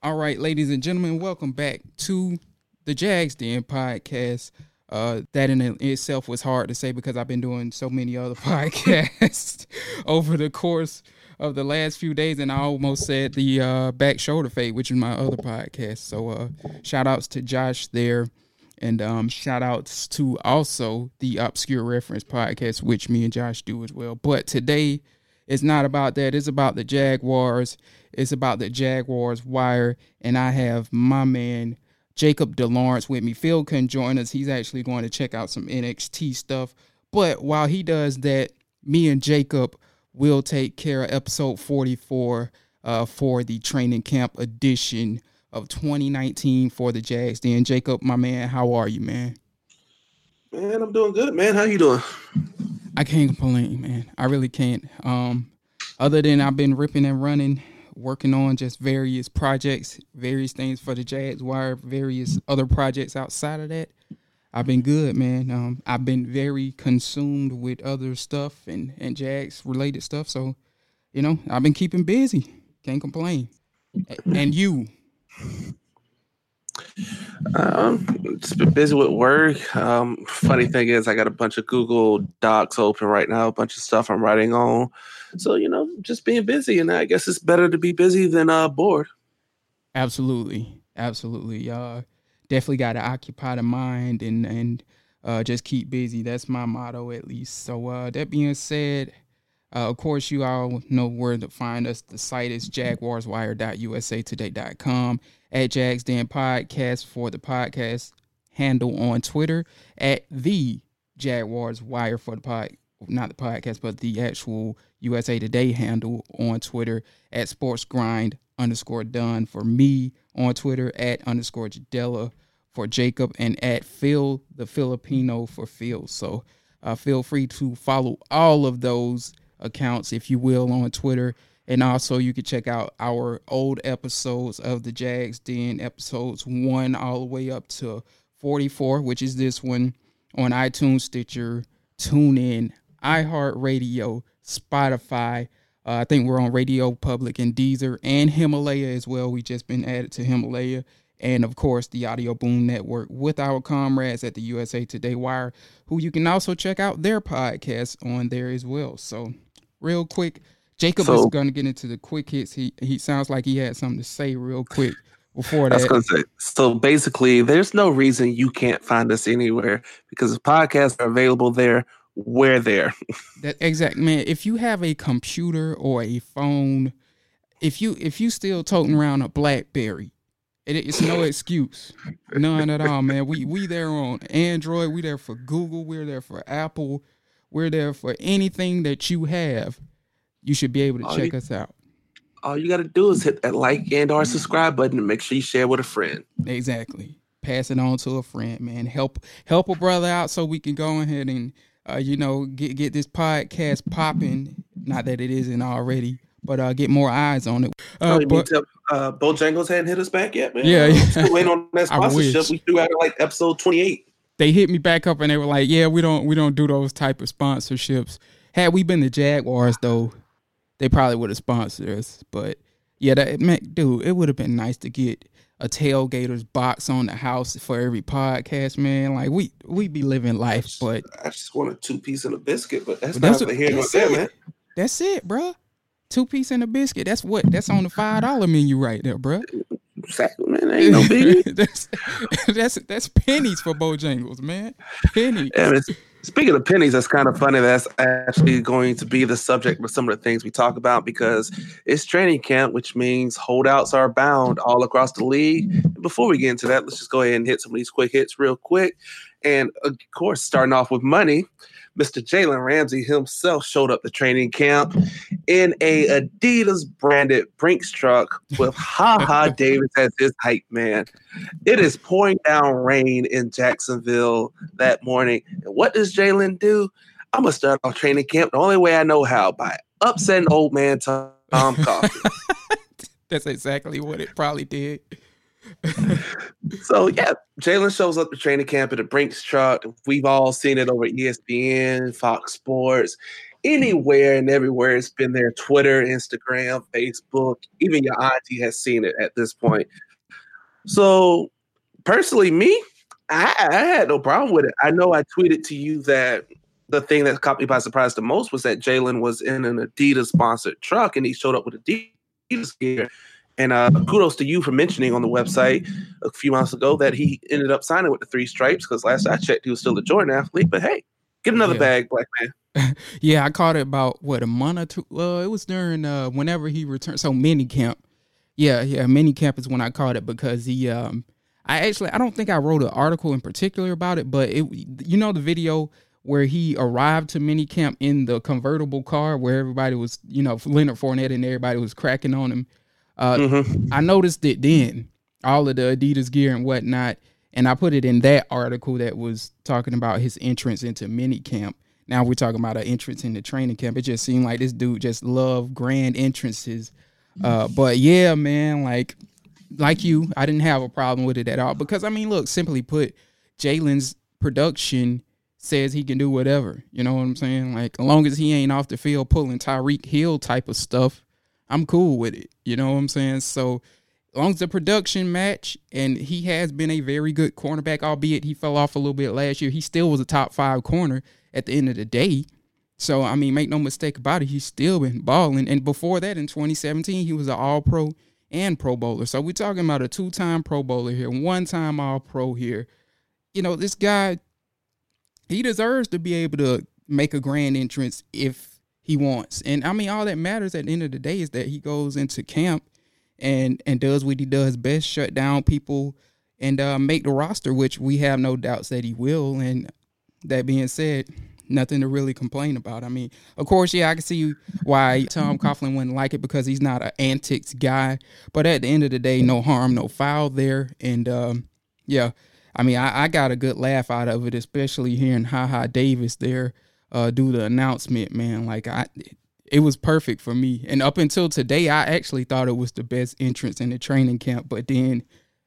All right, ladies and gentlemen, welcome back to the Jags Den podcast. Uh, that in itself was hard to say because I've been doing so many other podcasts over the course of the last few days, and I almost said the uh, back shoulder fade, which is my other podcast. So, uh, shout outs to Josh there, and um, shout outs to also the Obscure Reference podcast, which me and Josh do as well. But today, it's not about that. It's about the Jaguars. It's about the Jaguars wire. And I have my man Jacob DeLawrence with me. Phil can join us. He's actually going to check out some NXT stuff. But while he does that, me and Jacob will take care of episode 44 uh, for the training camp edition of 2019 for the Jags. Then Jacob, my man, how are you, man? Man, I'm doing good, man. How you doing? I can't complain, man. I really can't. Um, other than I've been ripping and running, working on just various projects, various things for the Jags Wire, various other projects outside of that. I've been good, man. Um, I've been very consumed with other stuff and and Jags related stuff. So, you know, I've been keeping busy. Can't complain. And you? Um, just been busy with work. Um, funny thing is, I got a bunch of Google Docs open right now, a bunch of stuff I'm writing on. So you know, just being busy, and I guess it's better to be busy than uh bored. Absolutely, absolutely. Uh, definitely got to occupy the mind and and uh, just keep busy. That's my motto, at least. So uh, that being said. Uh, of course, you all know where to find us. The site is jaguarswire.usatoday.com at Jags Den Podcast for the podcast handle on Twitter. At the Jaguars Wire for the pod, not the podcast, but the actual USA Today handle on Twitter. At Sports Grind underscore done for me on Twitter. At underscore Jadella for Jacob. And at Phil the Filipino for Phil. So uh, feel free to follow all of those accounts, if you will, on Twitter and also, you can check out our old episodes of the Jags Den, episodes one all the way up to 44, which is this one on iTunes, Stitcher, TuneIn, iHeartRadio, Spotify. Uh, I think we're on Radio Public and Deezer and Himalaya as well. We just been added to Himalaya. And of course, the Audio Boom Network with our comrades at the USA Today Wire, who you can also check out their podcast on there as well. So, real quick, Jacob so, is going to get into the quick hits. He he sounds like he had something to say real quick before that. I was going to say. So basically, there's no reason you can't find us anywhere because the podcasts are available there. We're there. that exact man. If you have a computer or a phone, if you if you still toting around a BlackBerry, it, it's no excuse, none at all, man. We we there on Android. We there for Google. We're there for Apple. We're there for anything that you have you should be able to all check you, us out. All you got to do is hit that like and or subscribe button and make sure you share with a friend. Exactly. Pass it on to a friend, man. Help help a brother out so we can go ahead and uh, you know get get this podcast popping. Not that it isn't already, but uh, get more eyes on it. Uh, oh, but, tell, uh, Bojangles hadn't hit us back yet, man. Yeah, yeah. Still waiting on that sponsorship. We threw out like episode twenty eight. They hit me back up and they were like, "Yeah, we don't we don't do those type of sponsorships." Had we been the Jaguars though, they probably would have sponsored us. But yeah, that man, dude, it would have been nice to get a tailgater's box on the house for every podcast, man. Like we we be living life, but I just want a two piece and a biscuit, but that's, but that's not here nor there, man. That's it, bro. Two piece and a biscuit. That's what. That's on the five dollar menu right there, bro. Exactly, man. Ain't no biggie. that's, that's that's pennies for Bojangles, man. Pennies. Yeah, Speaking of pennies, that's kind of funny. That's actually going to be the subject of some of the things we talk about because it's training camp, which means holdouts are bound all across the league. And before we get into that, let's just go ahead and hit some of these quick hits real quick. And of course, starting off with money. Mr. Jalen Ramsey himself showed up to training camp in a Adidas branded Brinks truck with Ha Ha Davis as his hype man. It is pouring down rain in Jacksonville that morning. And what does Jalen do? I'm gonna start off training camp the only way I know how by upsetting old man Tom Coughlin. That's exactly what it probably did so yeah, Jalen shows up to training camp in a Brinks truck. We've all seen it over ESPN, Fox Sports. anywhere and everywhere. It's been there Twitter, Instagram, Facebook, even your auntie has seen it at this point. So, personally, me, I, I had no problem with it. I know I tweeted to you that the thing that caught me by surprise the most was that Jalen was in an Adidas sponsored truck and he showed up with Adidas gear. And uh, kudos to you for mentioning on the website a few months ago that he ended up signing with the three stripes because last I checked, he was still a Jordan athlete. But hey, get another yeah. bag, black man. yeah, I caught it about what a month or two. Well, it was during uh, whenever he returned. So mini camp. Yeah, yeah, mini camp is when I caught it because he. Um, I actually I don't think I wrote an article in particular about it, but it you know the video where he arrived to mini camp in the convertible car where everybody was you know Leonard Fournette and everybody was cracking on him uh, mm-hmm. I noticed it then, all of the Adidas gear and whatnot, and I put it in that article that was talking about his entrance into mini camp. Now we're talking about an entrance into training camp. It just seemed like this dude just loved grand entrances. Uh, but yeah, man, like like you, I didn't have a problem with it at all because I mean, look, simply put, Jalen's production says he can do whatever. You know what I'm saying? Like, as long as he ain't off the field pulling Tyreek Hill type of stuff, I'm cool with it. You know what I'm saying? So long as the production match, and he has been a very good cornerback, albeit he fell off a little bit last year. He still was a top five corner at the end of the day. So I mean, make no mistake about it, he's still been balling. And before that, in 2017, he was an All Pro and Pro Bowler. So we're talking about a two-time Pro Bowler here, one-time All Pro here. You know, this guy, he deserves to be able to make a grand entrance if he wants. And I mean, all that matters at the end of the day is that he goes into camp and and does what he does best, shut down people and uh, make the roster, which we have no doubts that he will. And that being said, nothing to really complain about. I mean, of course, yeah, I can see why Tom Coughlin wouldn't like it because he's not an antics guy. But at the end of the day, no harm, no foul there. And um, yeah, I mean, I, I, got a good laugh out of it, especially hearing Ha Ha Davis there uh, do the announcement, man. Like I, it was perfect for me. And up until today, I actually thought it was the best entrance in the training camp. But then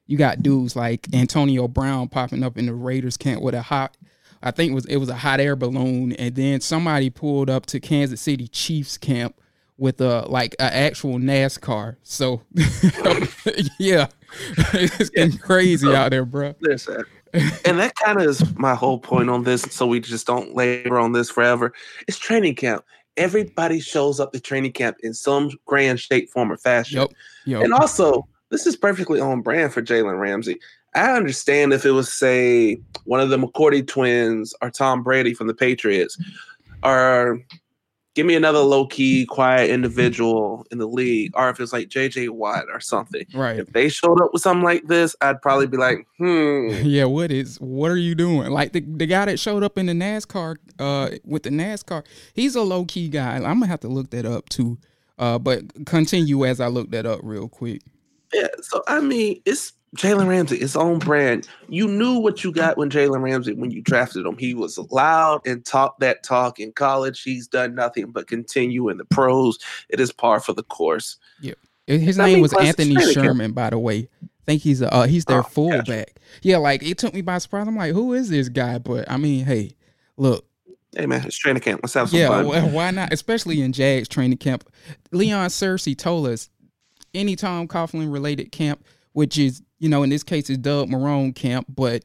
you got dudes like Antonio Brown popping up in the Raiders camp with a hot, I think it was it was a hot air balloon, and then somebody pulled up to Kansas City Chiefs camp with a like an actual NASCAR. So yeah, it's getting crazy out there, bro. Listen, and that kind of is my whole point on this. So we just don't labor on this forever. It's training camp. Everybody shows up to training camp in some grand shape, form, or fashion. Yep. Yep. And also, this is perfectly on brand for Jalen Ramsey. I understand if it was, say, one of the McCourty twins or Tom Brady from the Patriots, mm-hmm. or give me another low key, quiet individual in the league, or if it's like JJ Watt or something. Right. If they showed up with something like this, I'd probably be like, hmm. Yeah, what is what are you doing? Like the, the guy that showed up in the NASCAR uh with the NASCAR, he's a low key guy. I'm gonna have to look that up too. Uh but continue as I look that up real quick. Yeah, so I mean it's Jalen Ramsey, his own brand. You knew what you got when Jalen Ramsey when you drafted him. He was loud and talked that talk in college. He's done nothing but continue in the pros. It is par for the course. Yeah, his I name mean, was Anthony Sherman, by the way. I think he's a uh, he's their oh, fullback. Gotcha. Yeah, like it took me by surprise. I'm like, who is this guy? But I mean, hey, look. Hey man, it's training camp. Let's have some yeah, fun. Yeah, why not? Especially in Jags training camp. Leon Searcy told us any Tom Coughlin related camp, which is you know, in this case, it's Doug Marrone camp, but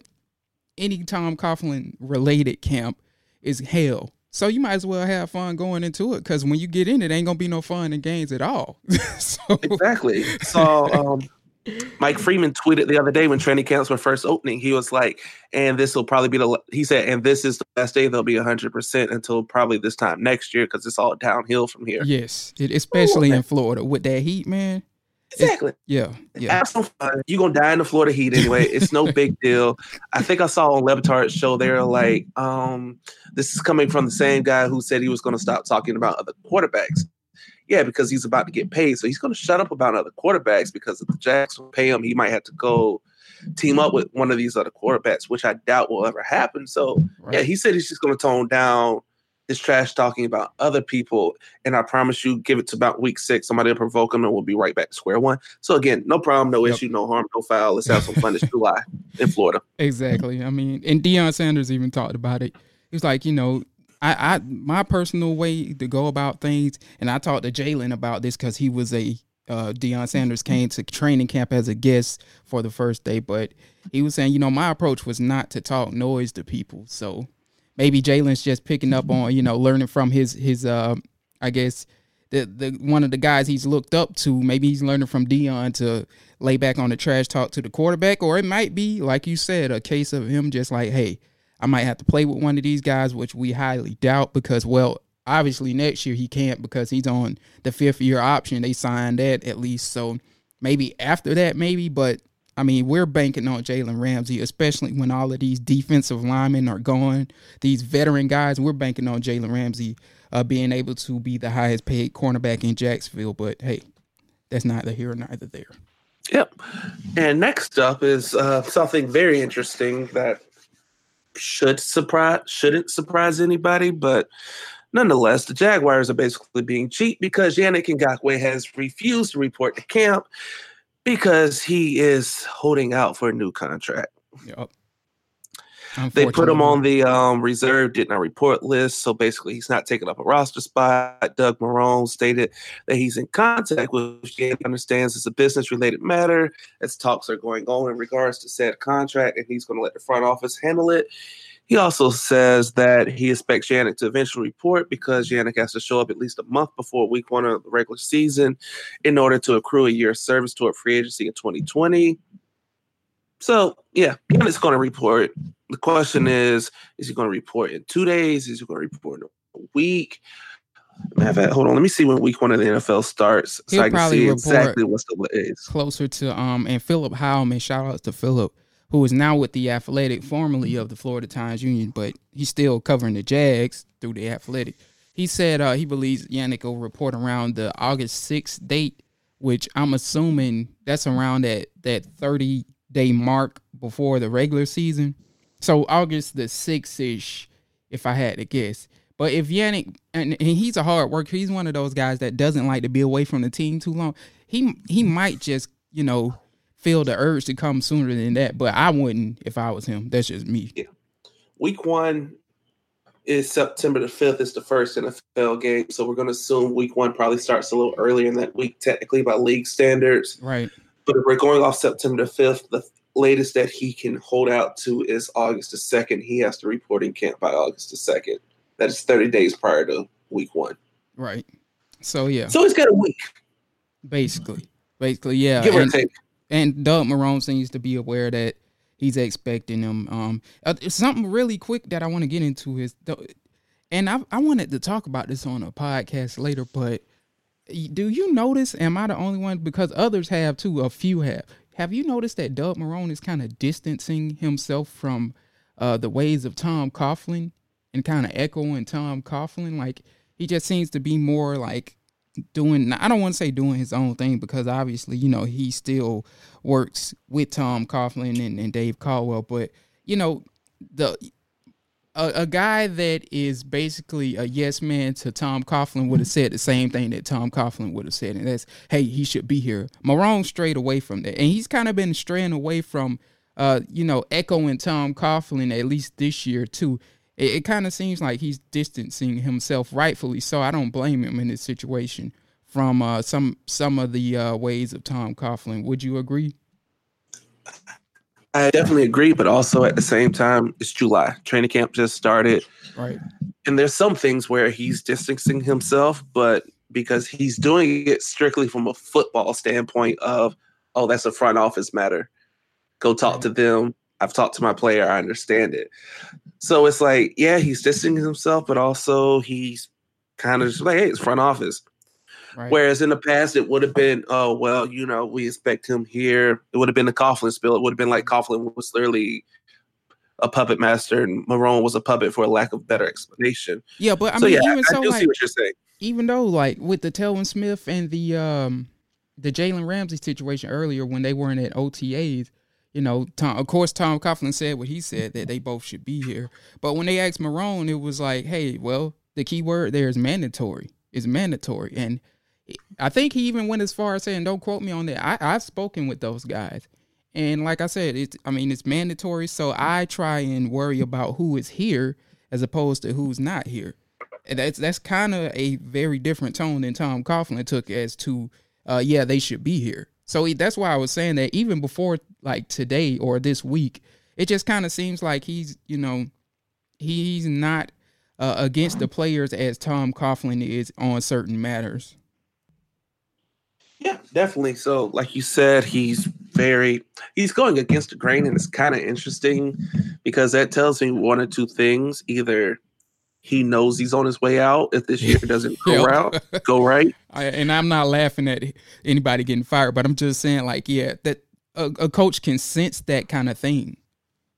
any Tom Coughlin related camp is hell. So you might as well have fun going into it because when you get in it, ain't gonna be no fun in games at all. so. Exactly. So um, Mike Freeman tweeted the other day when training camps were first opening. He was like, "And this will probably be the," he said, "And this is the last day they'll be hundred percent until probably this time next year because it's all downhill from here." Yes, especially Ooh, in Florida with that heat, man. Exactly. yeah. Yeah. Have some fun. You're gonna die in the Florida heat anyway. It's no big deal. I think I saw on Le Batard's show they're like, um, this is coming from the same guy who said he was gonna stop talking about other quarterbacks. Yeah, because he's about to get paid. So he's gonna shut up about other quarterbacks because if the Jags will pay him, he might have to go team up with one of these other quarterbacks, which I doubt will ever happen. So right. yeah, he said he's just gonna tone down is trash talking about other people. And I promise you, give it to about week six, somebody will provoke him and we'll be right back to square one. So again, no problem, no yep. issue, no harm, no foul. Let's have some fun this July in Florida. Exactly. I mean, and Deion Sanders even talked about it. He was like, you know, I, I my personal way to go about things, and I talked to Jalen about this because he was a uh, Deion Sanders came to training camp as a guest for the first day, but he was saying, you know, my approach was not to talk noise to people. So maybe Jalen's just picking up on, you know, learning from his his uh, I guess the the one of the guys he's looked up to. Maybe he's learning from Deion to lay back on the trash talk to the quarterback, or it might be like you said, a case of him just like, hey, I might have to play with one of these guys, which we highly doubt because, well, obviously next year he can't because he's on the fifth year option. They signed that at least, so maybe after that, maybe. But I mean, we're banking on Jalen Ramsey, especially when all of these defensive linemen are gone. These veteran guys, we're banking on Jalen Ramsey uh, being able to be the highest paid cornerback in Jacksonville. But hey, that's neither here nor there. Yep. And next up is uh, something very interesting that should surprise shouldn't surprise anybody, but nonetheless, the Jaguars are basically being cheap because Yannick Ngakoue has refused to report to camp because he is holding out for a new contract. Yep. They put him on the um, reserve did not report list, so basically he's not taking up a roster spot. Doug Marrone stated that he's in contact with Yannick, understands it's a business related matter as talks are going on in regards to said contract, and he's going to let the front office handle it. He also says that he expects Yannick to eventually report because Yannick has to show up at least a month before week one of the regular season in order to accrue a year of service toward free agency in 2020. So, yeah, Yannick's going to report the question is, is he going to report in two days? Is he going to report in a week? Hold on. Let me see when week one of the NFL starts, He'll so I can see exactly what's the is closer to um. And Philip Heilman, shout out to Philip, who is now with the Athletic, formerly of the Florida Times Union, but he's still covering the Jags through the Athletic. He said uh, he believes Yannick will report around the August 6th date, which I'm assuming that's around that that 30 day mark before the regular season. So August the sixth ish, if I had to guess. But if Yannick and, and, he's a hard worker, he's one of those guys that doesn't like to be away from the team too long. He he might just you know feel the urge to come sooner than that, but I wouldn't if I was him. That's just me. Yeah. Week one is September the fifth. It's the first NFL game, so we're going to assume week one probably starts a little earlier in that week, technically by league standards. Right. But if we're going off September the fifth, the latest that he can hold out to is August the 2nd. He has to report in camp by August the 2nd. That is 30 days prior to week one. Right. So, yeah. So he's got a week. Basically. Basically, yeah. Give and, or take. And Doug Marrone seems to be aware that he's expecting him. Um, uh, something really quick that I want to get into is, and I, I wanted to talk about this on a podcast later, but do you notice? Am I the only one? Because others have too. A few have. Have you noticed that Doug Marrone is kind of distancing himself from uh, the ways of Tom Coughlin and kind of echoing Tom Coughlin? Like he just seems to be more like doing. I don't want to say doing his own thing because obviously you know he still works with Tom Coughlin and, and Dave Caldwell, but you know the a, a, guy that is basically a yes man to Tom Coughlin would have said the same thing that Tom Coughlin would have said, and that's, hey, he should be here. Marrone strayed away from that, and he's kind of been straying away from, uh, you know, echoing Tom Coughlin at least this year too. It, it kind of seems like he's distancing himself, rightfully so. I don't blame him in this situation from uh, some some of the uh, ways of Tom Coughlin. Would you agree? I definitely agree, but also at the same time, it's July. Training camp just started. Right. And there's some things where he's distancing himself, but because he's doing it strictly from a football standpoint of, oh, that's a front office matter. Go talk right. to them. I've talked to my player. I understand it. So it's like, yeah, he's distancing himself, but also he's kind of just like, hey, it's front office. Right. Whereas in the past, it would have been, oh, well, you know, we expect him here. It would have been the Coughlin spill. It would have been like Coughlin was literally a puppet master and Marrone was a puppet for a lack of better explanation. Yeah, but I so, mean, yeah, even I, so, I do like, see what you're saying. Even though, like, with the Telvin Smith and the um the Jalen Ramsey situation earlier when they weren't at OTAs, you know, Tom, of course, Tom Coughlin said what he said that they both should be here. But when they asked Marrone, it was like, hey, well, the key word there is mandatory. Is mandatory, and I think he even went as far as saying, "Don't quote me on that." I, I've spoken with those guys, and like I said, it's I mean it's mandatory. So I try and worry about who is here as opposed to who's not here. And that's that's kind of a very different tone than Tom Coughlin took as to, uh, yeah, they should be here. So he, that's why I was saying that even before like today or this week, it just kind of seems like he's you know he's not uh, against the players as Tom Coughlin is on certain matters. Yeah, definitely. So, like you said, he's very he's going against the grain, and it's kind of interesting because that tells me one or two things: either he knows he's on his way out if this year doesn't go out, go right. I, and I'm not laughing at anybody getting fired, but I'm just saying, like, yeah, that a, a coach can sense that kind of thing.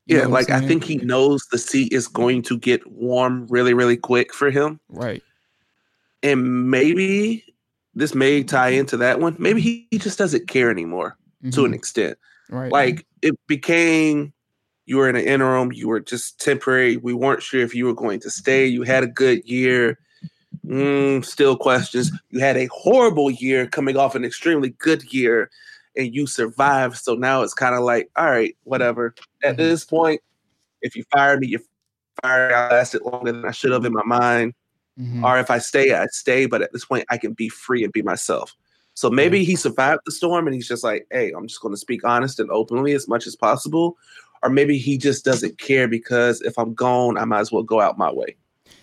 You yeah, like I think he knows the seat is going to get warm really, really quick for him. Right. And maybe this may tie into that one. Maybe he, he just doesn't care anymore mm-hmm. to an mm-hmm. extent. Right. Like it became you were in an interim, you were just temporary. We weren't sure if you were going to stay. You had a good year. Mm, still questions. You had a horrible year coming off an extremely good year and you survived. So now it's kind of like, all right, whatever. At mm-hmm. this point, if you fire me, you fire. I lasted longer than I should have in my mind. Mm-hmm. Or if I stay, I stay. But at this point, I can be free and be myself. So maybe he survived the storm and he's just like, hey, I'm just going to speak honest and openly as much as possible. Or maybe he just doesn't care because if I'm gone, I might as well go out my way.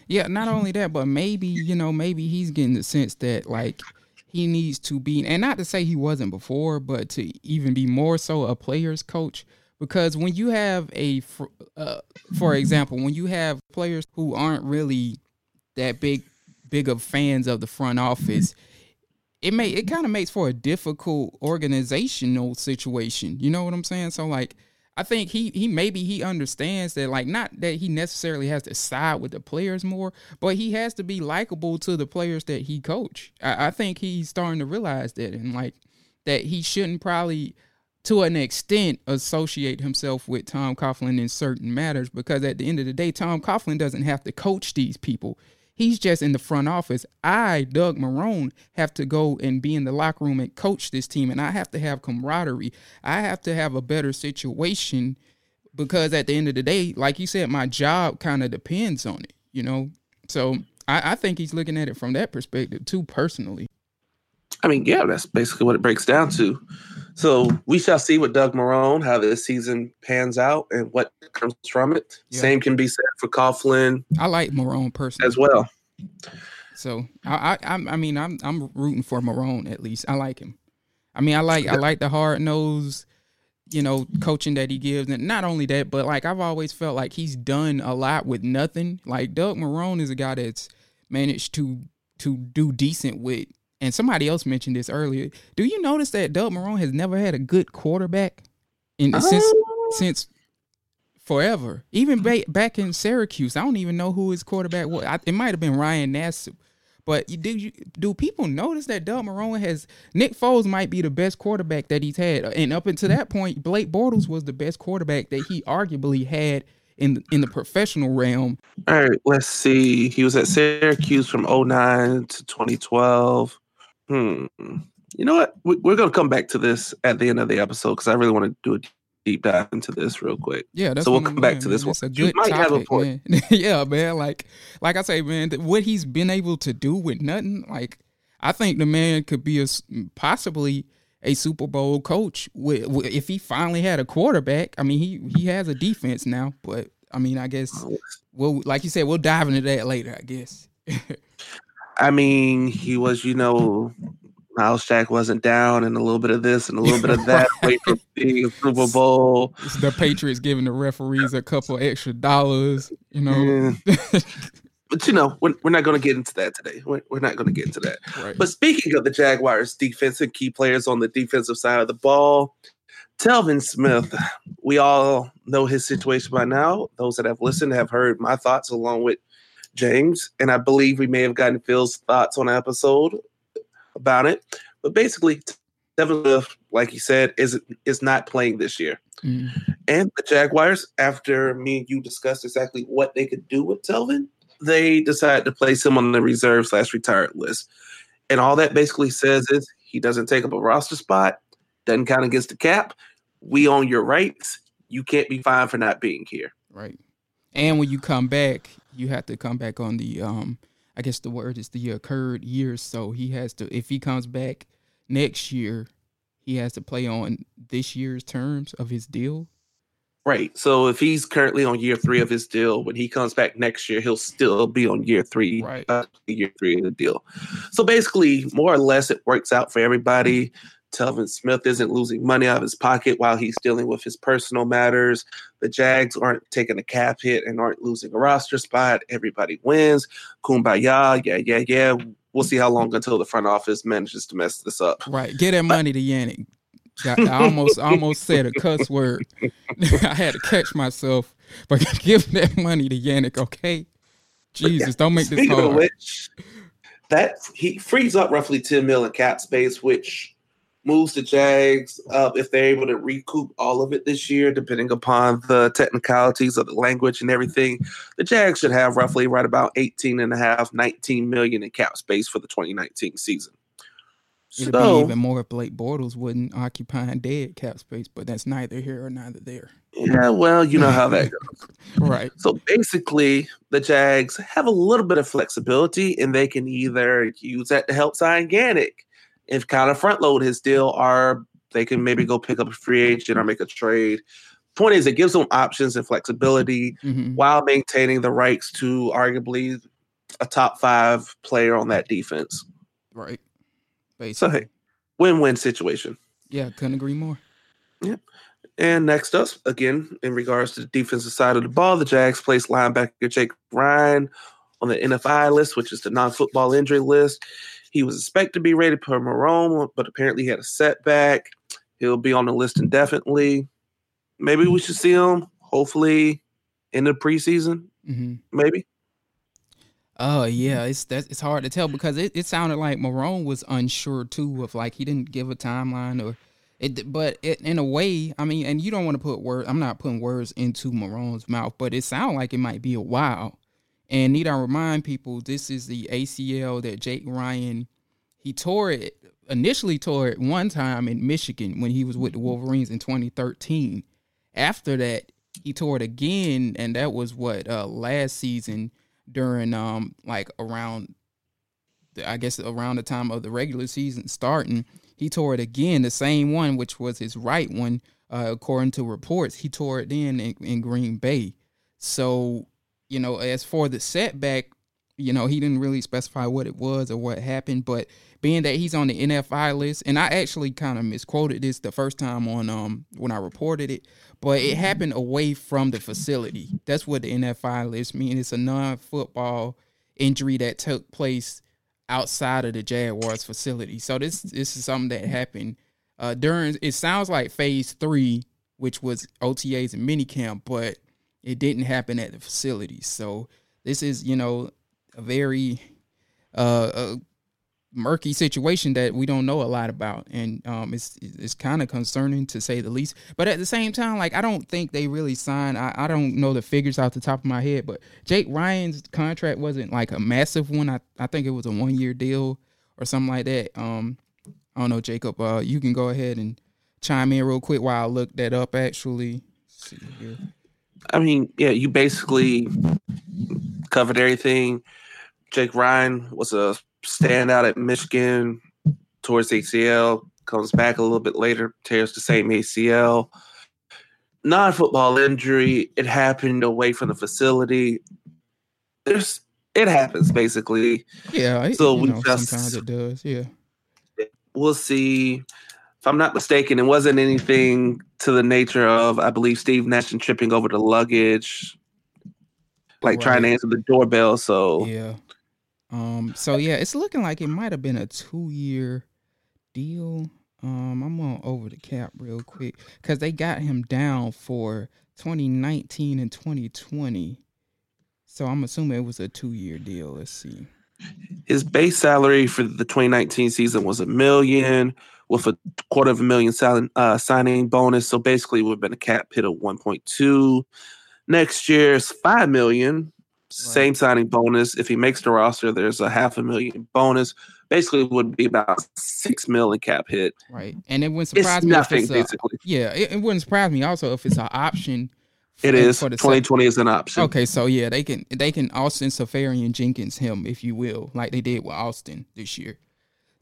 Yeah, not only that, but maybe, you know, maybe he's getting the sense that like he needs to be, and not to say he wasn't before, but to even be more so a player's coach. Because when you have a, uh, for example, when you have players who aren't really that big, big of fans of the front office, it may it kind of makes for a difficult organizational situation. You know what I'm saying? So like I think he he maybe he understands that like not that he necessarily has to side with the players more, but he has to be likable to the players that he coach. I, I think he's starting to realize that and like that he shouldn't probably to an extent associate himself with Tom Coughlin in certain matters because at the end of the day, Tom Coughlin doesn't have to coach these people. He's just in the front office. I, Doug Marrone, have to go and be in the locker room and coach this team, and I have to have camaraderie. I have to have a better situation because at the end of the day, like you said, my job kind of depends on it, you know? So I, I think he's looking at it from that perspective too, personally. I mean, yeah, that's basically what it breaks down to. So we shall see with Doug Marrone how this season pans out and what comes from it. Yeah. Same can be said for Coughlin. I like Marrone personally as well. So I, I, I mean, I'm, I'm rooting for Marrone at least. I like him. I mean, I like, I like the hard nose, you know, coaching that he gives, and not only that, but like I've always felt like he's done a lot with nothing. Like Doug Marrone is a guy that's managed to to do decent with and somebody else mentioned this earlier. Do you notice that Doug Marrone has never had a good quarterback in uh, since since forever? Even ba- back in Syracuse, I don't even know who his quarterback was. I, it might have been Ryan Nassib. But do you, do people notice that Doug Marrone has Nick Foles might be the best quarterback that he's had, and up until that point, Blake Bortles was the best quarterback that he arguably had in in the professional realm. All right, let's see. He was at Syracuse from 09 to 2012. Hmm. You know what? We're going to come back to this at the end of the episode because I really want to do a deep dive into this real quick. Yeah, so we'll come back to this it's one. You might topic, have a point. Man. yeah, man. Like, like I say, man, what he's been able to do with nothing. Like, I think the man could be a possibly a Super Bowl coach with, with, if he finally had a quarterback. I mean, he he has a defense now, but I mean, I guess we'll like you said, we'll dive into that later. I guess. I mean, he was, you know, Myles Jack wasn't down, and a little bit of this and a little bit of that. Wait for being a Super Bowl. The Patriots giving the referees a couple extra dollars, you know. Yeah. but you know, we're, we're not going to get into that today. We're, we're not going to get into that. Right. But speaking of the Jaguars' defense and key players on the defensive side of the ball, Telvin Smith, we all know his situation by now. Those that have listened have heard my thoughts along with James, and I believe we may have gotten Phil's thoughts on episode about it. But basically, Telvin Smith, like you said, is is not playing this year. Mm. And the Jaguars, after me and you discussed exactly what they could do with Telvin, they decided to place him on the reserve slash retired list. And all that basically says is he doesn't take up a roster spot, doesn't count against the cap. We own your rights. You can't be fined for not being here. Right. And when you come back, you have to come back on the um I guess the word is the occurred year. So he has to if he comes back next year, he has to play on this year's terms of his deal. Right. So if he's currently on year three of his deal, when he comes back next year, he'll still be on year three, right. uh, year three of the deal. So basically, more or less, it works out for everybody. Telvin Smith isn't losing money out of his pocket while he's dealing with his personal matters. The Jags aren't taking a cap hit and aren't losing a roster spot. Everybody wins. Kumbaya. Yeah, yeah, yeah. We'll see how long until the front office manages to mess this up. Right. Get that money to Yannick. I almost almost said a cuss word. I had to catch myself, but give that money to Yannick, okay? Jesus, don't make this Speaking hard. of which, that he frees up roughly 10 mil in cap space, which moves the Jags up if they're able to recoup all of it this year, depending upon the technicalities of the language and everything. The Jags should have roughly right about 18 and a half, 19 million in cap space for the 2019 season. So- be even more if Blake Bortles wouldn't occupying dead cap space, but that's neither here or neither there. Yeah, well, you know how that goes. Right. So basically, the Jags have a little bit of flexibility, and they can either use that to help sign Yannick if kind of front load his deal, or they can maybe go pick up a free agent or make a trade. Point is, it gives them options and flexibility hmm while maintaining the rights to arguably a top five player on that defense. Right. So, Basically. hey, win-win situation. Yeah, couldn't agree more. And next up, again, in regards to the defensive side of the ball, the Jags placed linebacker Jake Ryan on the NFI list, which is the non-football injury list. He was expected to be rated per Marrone, but apparently he had a setback. He'll be on the list indefinitely. Maybe we should see him, hopefully, in the preseason. hmm Maybe. Oh yeah, it's that it's hard to tell because it, it sounded like Marrone was unsure too of like he didn't give a timeline or it but it, in a way, I mean, and you don't want to put words I'm not putting words into Marrone's mouth, but it sounded like it might be a while. And need I remind people this is the ACL that Jake Ryan he tore it initially tore it one time in Michigan when he was with the Wolverines in 2013. After that, he tore it again, and that was what uh last season during um like around the, I guess around the time of the regular season starting. He tore it again, the same one, which was his right one, uh, according to reports. He tore it then in, in Green Bay. So, you know, as for the setback, you know, he didn't really specify what it was or what happened, but being that he's on the NFI list, and I actually kind of misquoted this the first time on um when I reported it, but it happened away from the facility. That's what the NFI list means. It's a non-football injury that took place outside of the Jaguars facility. So this this is something that happened uh during it sounds like phase three, which was OTAs and minicamp, but it didn't happen at the facility. So this is, you know, a very uh, uh murky situation that we don't know a lot about. And um it's it's kind of concerning to say the least. But at the same time like i don't think they really signed I, I don't know the figures off the top of my head but jake ryan's contract wasn't like a massive one. I, I think it was a one year deal or something like that. Um i don't know jacob uh you can go ahead and chime in real quick while i look that up actually I mean, yeah, you basically covered everything. Jake Ryan was a standout at Michigan towards ACL, comes back a little bit later, tears the same ACL. Non football injury, it happened away from the facility. There's it happens basically. yeah it- So we know, just- sometimes it does yeah We'll see. If I'm not mistaken, it wasn't anything to the nature of, I believe, Steve Nash and tripping over the luggage, like trying to answer the doorbell. So Yeah. Um. So yeah, it's looking like it might have been a two-year deal. Um. I'm on over the cap real quick because they got him down for 2019 and 2020. So I'm assuming it was a two-year deal. Let's see. his base salary for the 2019 season was a million with a quarter of a million sign, uh, signing bonus. So basically, it would have been a cap hit of 1.2. Next year's five million, same signing bonus. If he makes the roster, there's a half a million bonus. Basically, it would be about six million cap hit. Right. And it wouldn't It's surprise me if nothing, it's a, basically. yeah. It, it wouldn't surprise me also if it's an option It is. The 2020 is an option. Okay, so yeah, they can they can Austin Seferian Jenkins him if you will, like they did with Austin this year.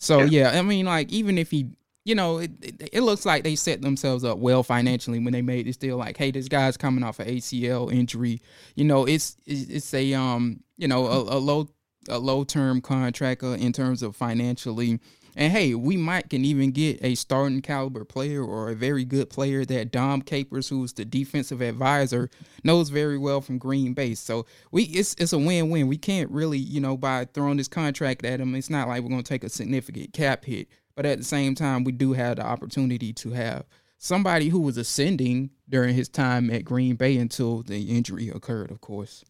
So yeah, yeah I mean, like even if he, you know, it, it, it looks like they set themselves up well financially when they made this deal. Like, hey, this guy's coming off an ACL injury. You know, it's it's a um, you know, a, a low a low term contract uh, in terms of financially and hey, we might can even get a starting caliber player or a very good player that Dom Capers, who's the defensive advisor, knows very well from Green Bay. So we it's it's a win win. We can't really, you know, by throwing this contract at him, it's not like we're gonna take a significant cap hit. But at the same time, we do have the opportunity to have somebody who was ascending during his time at Green Bay until the injury occurred, of course.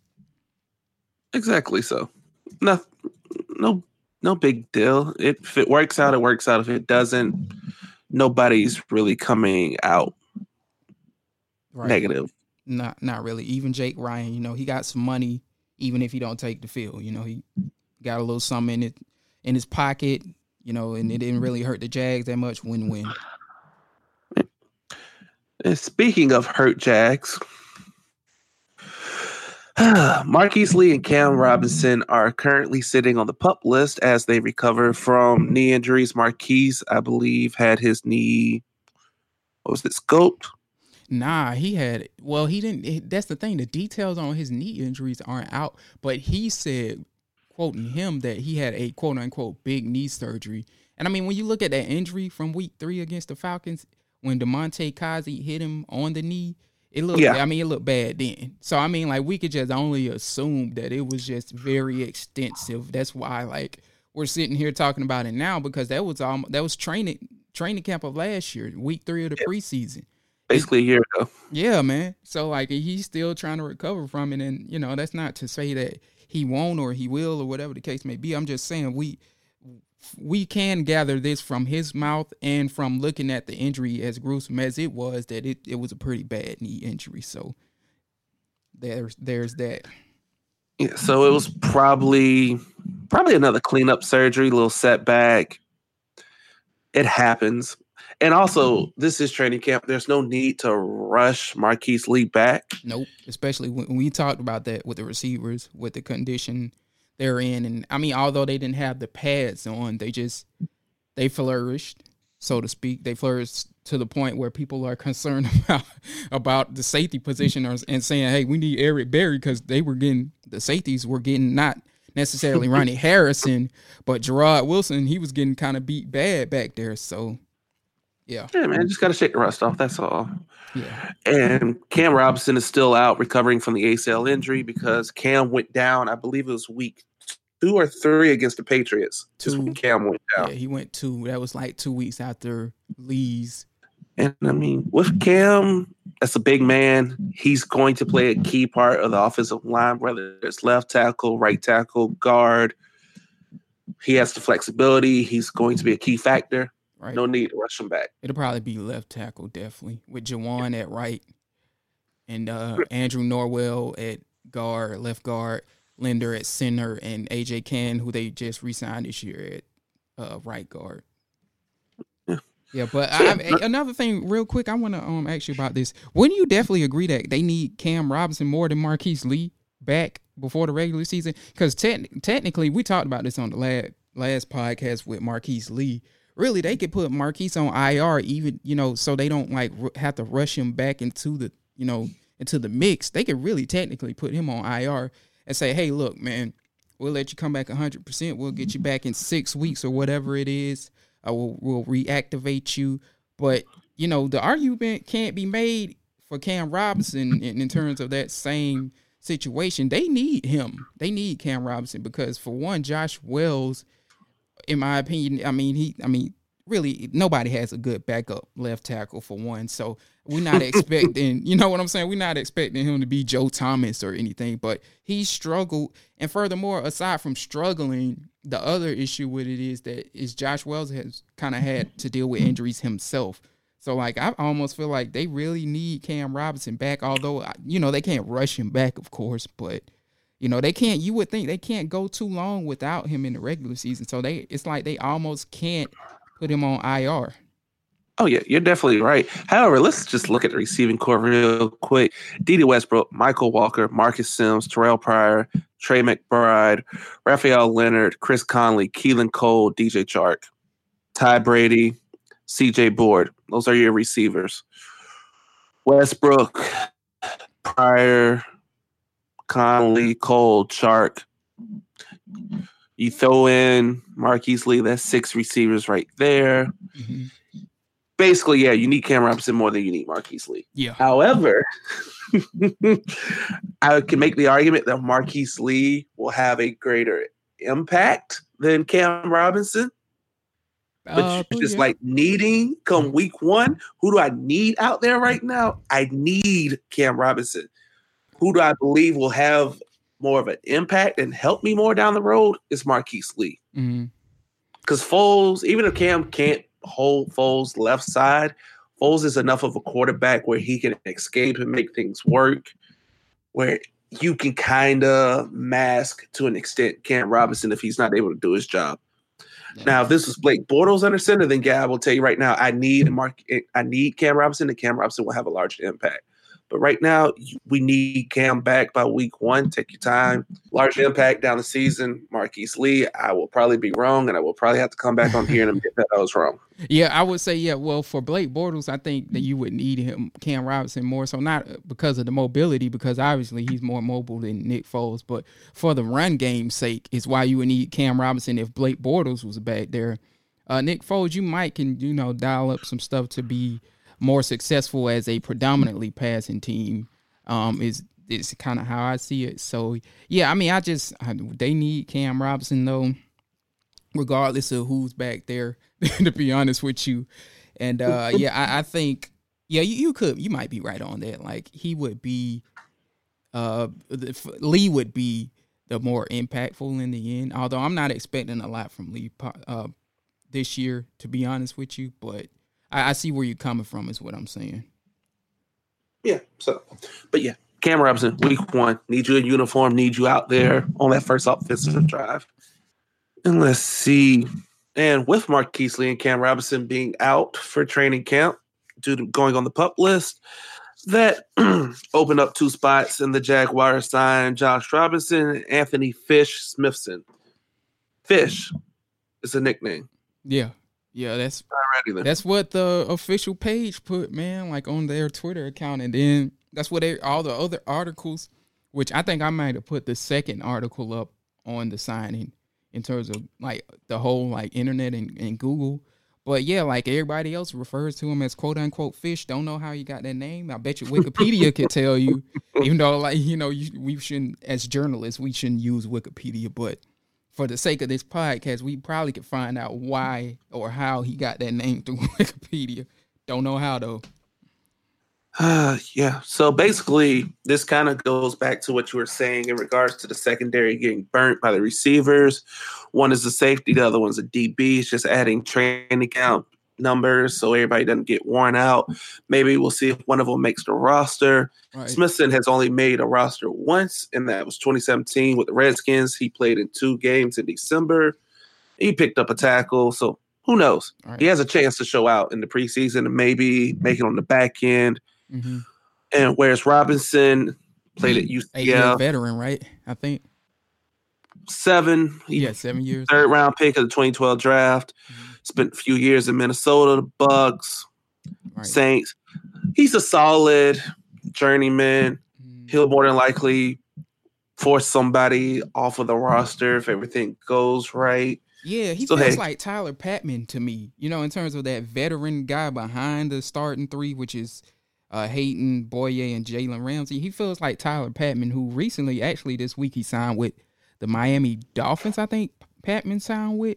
Exactly so. No, no no big deal. If it works out, it works out. If it doesn't, nobody's really coming out right. negative. Not not really. Even Jake Ryan, you know, he got some money even if he don't take the field. You know, he got a little something in it in his pocket, you know, and it didn't really hurt the Jags that much. Win win. And speaking of hurt Jags, Marqise Lee and Cam Robinson are currently sitting on the pup list as they recover from knee injuries. Marqise, I believe, had his knee, what was it, scoped? Nah, he had, well, he didn't. That's the thing. The details on his knee injuries aren't out, but he said, quoting him, that he had a quote unquote big knee surgery. And I mean, when you look at that injury from week three against the Falcons, when Damontae Kazee hit him on the knee, it looked, yeah. I mean, it looked bad then. So I mean, like we could just only assume that it was just very extensive. That's why, like, we're sitting here talking about it now because that was um that was training training camp of last year, week three of the yeah. preseason. Basically a year ago. Yeah, man. So like he's still trying to recover from it, and you know that's not to say that he won't or he will or whatever the case may be. I'm just saying we we can gather this from his mouth and from looking at the injury as gruesome as it was that it, it was a pretty bad knee injury. So there's there's that. Yeah, so it was probably probably another cleanup surgery little setback. It happens. And also this is training camp. There's no need to rush marqise lee back. Nope especially when we talked about that with the receivers with the condition they're in. And I mean, although they didn't have the pads on, they just they flourished, so to speak. They flourished to the point where people are concerned about about the safety position and saying, "Hey, we need Eric Berry because they were getting the safeties were getting not necessarily Ronnie Harrison, but Jarrod Wilson. He was getting kind of beat bad back there. So, yeah, yeah, man, just got to shake the rust off. That's all. Yeah. And Cam Robinson is still out recovering from the ACL injury because Cam went down, I believe it was week two or three against the Patriots. Two. when Cam went down. Yeah, he went two. That was like two weeks after Lee's. And I mean, with Cam, that's a big man. He's going to play a key part of the offensive line, whether it's left tackle, right tackle, guard. He has the flexibility. He's going to be a key factor. Right. No need to rush him back. It'll probably be left tackle, definitely, with Jawaan at right and uh, Andrew Norwell at guard, left guard, Linder at center, and AJ Cann, who they just re-signed this year at uh, right guard. Yeah, yeah but I, I, another thing, real quick, I want to um ask you about this. Wouldn't you definitely agree that they need Cam Robinson more than Marqise Lee back before the regular season? Because te- technically, we talked about this on the last last podcast with Marqise Lee really they could put Marqise on IR even you know so they don't like r- have to rush him back into the you know into the mix. They could really technically put him on IR and say, "Hey, look, man, we'll let you come back 100%. We'll get you back in 6 weeks or whatever it is. Uh, I will we'll reactivate you." But, you know, the argument can't be made for Cam Robinson in, in terms of that same situation. They need him. They need Cam Robinson because for one, Josh Wells in my opinion, I mean he, I mean really nobody has a good backup left tackle for one. So we're not expecting, you know what I'm saying? We're not expecting him to be Joe Thomas or anything, but he struggled. And furthermore, aside from struggling, the other issue with it is that is Josh Wells has kind of had to deal with injuries himself. So like I almost feel like they really need Cam Robinson back, although you know they can't rush him back, of course, but you know, they can't. You would think they can't go too long without him in the regular season. So they, it's like they almost can't put him on IR. Oh yeah, you're definitely right. However, let's just look at the receiving corps real quick. Dede Westbrook, Michael Walker, Marcus Sims, Terrelle Pryor, Tre McBride, Raphael Leonard, Chris Conley, Keelan Cole, DJ Chark, Ty Brady, CJ Board. Those are your receivers. Westbrook, Pryor, Conley, Cole, Chark. You throw in Marqise Lee, that's six receivers right there. Mm-hmm basically, yeah, you need Cam Robinson more than you need Marqise Lee. Yeah. However, I can make the argument that Marqise Lee will have a greater impact than Cam Robinson. But uh, just yeah. like needing come week one, who do I need out there right now? I need Cam Robinson. Who do I believe will have more of an impact and help me more down the road is Marqise Lee. Because mm-hmm. Foles, even if Cam can't hold Foles left side, Foles is enough of a quarterback where he can escape and make things work, where you can kind of mask to an extent Cam Robinson if he's not able to do his job. Yeah. Now, if this was Blake Bortles under center, then Gab will tell you right now, I need Mark, I need Cam Robinson, and Cam Robinson will have a larger impact. But right now, we need Cam back by week one. Take your time. Large impact down the season. Marqise Lee, I will probably be wrong, and I will probably have to come back on here and admit that I was wrong. Yeah, I would say, yeah, well, for Blake Bortles, I think that you would need him, Cam Robinson, more so, not because of the mobility, because obviously he's more mobile than Nick Foles, but for the run game's sake, is why you would need Cam Robinson if Blake Bortles was back there. Uh, Nick Foles, you might can, you know, dial up some stuff to be – more successful as a predominantly passing team. Um, is is kind of how I see it. So yeah, I mean, I just I, they need Cam Robinson though, regardless of who's back there. to be honest with you, and uh, yeah, I, I think yeah, you, you, could you might be right on that. Like he would be, uh, Lee would be the more impactful in the end. Although I'm not expecting a lot from Lee uh, this year, to be honest with you, but I, I see where you're coming from. Is what I'm saying. Yeah. So, but yeah, Cam Robinson, week one, need you in uniform, need you out there on that first offensive drive. And let's see. And with Marqise Lee and Cam Robinson being out for training camp due to going on the pup list, that opened up two spots in the Jaguars signed Josh Robinson and Anthony Fish Smithson. Fish is a nickname. Yeah. Yeah, that's that's what the official page put, man, like on their Twitter account, and then that's what they all the other articles, which I think I might have put the second article up on the signing in terms of like the whole like internet and, and Google. But yeah, like everybody else refers to him as quote unquote fish. Don't know how you got that name. I bet you Wikipedia could tell you, even though like you know you, we shouldn't as journalists we shouldn't use Wikipedia, but for the sake of this podcast, we probably could find out why or how he got that name through Wikipedia. Don't know how though. Uh, yeah. So basically, this kind of goes back to what you were saying in regards to the secondary getting burnt by the receivers. One is the safety, the other one's a DB. It's just adding training count numbers so everybody doesn't get worn out. Maybe we'll see if one of them makes the roster. Right. Smithson has only made a roster once, and that was 2017 with the Redskins. He played in two games in December. He picked up a tackle, so who knows? Right. He has a chance to show out in the preseason and maybe make it on the back end. Mm-hmm. And whereas Robinson played at UCF, veteran, right? I think seven. Yeah, seven years. Third round pick of the 2012 draft. Mm-hmm spent a few years in Minnesota, the Bucks, right. Saints. He's a solid journeyman. Mm. He'll more than likely force somebody off of the roster if everything goes right. Yeah, he so, feels hey. like Tyler Patmon to me, you know, in terms of that veteran guy behind the starting three, which is uh, Hayden, Bouye, and Jalen Ramsey. He feels like Tyler Patmon, who recently, actually this week, he signed with the Miami Dolphins, I think Patmon signed with.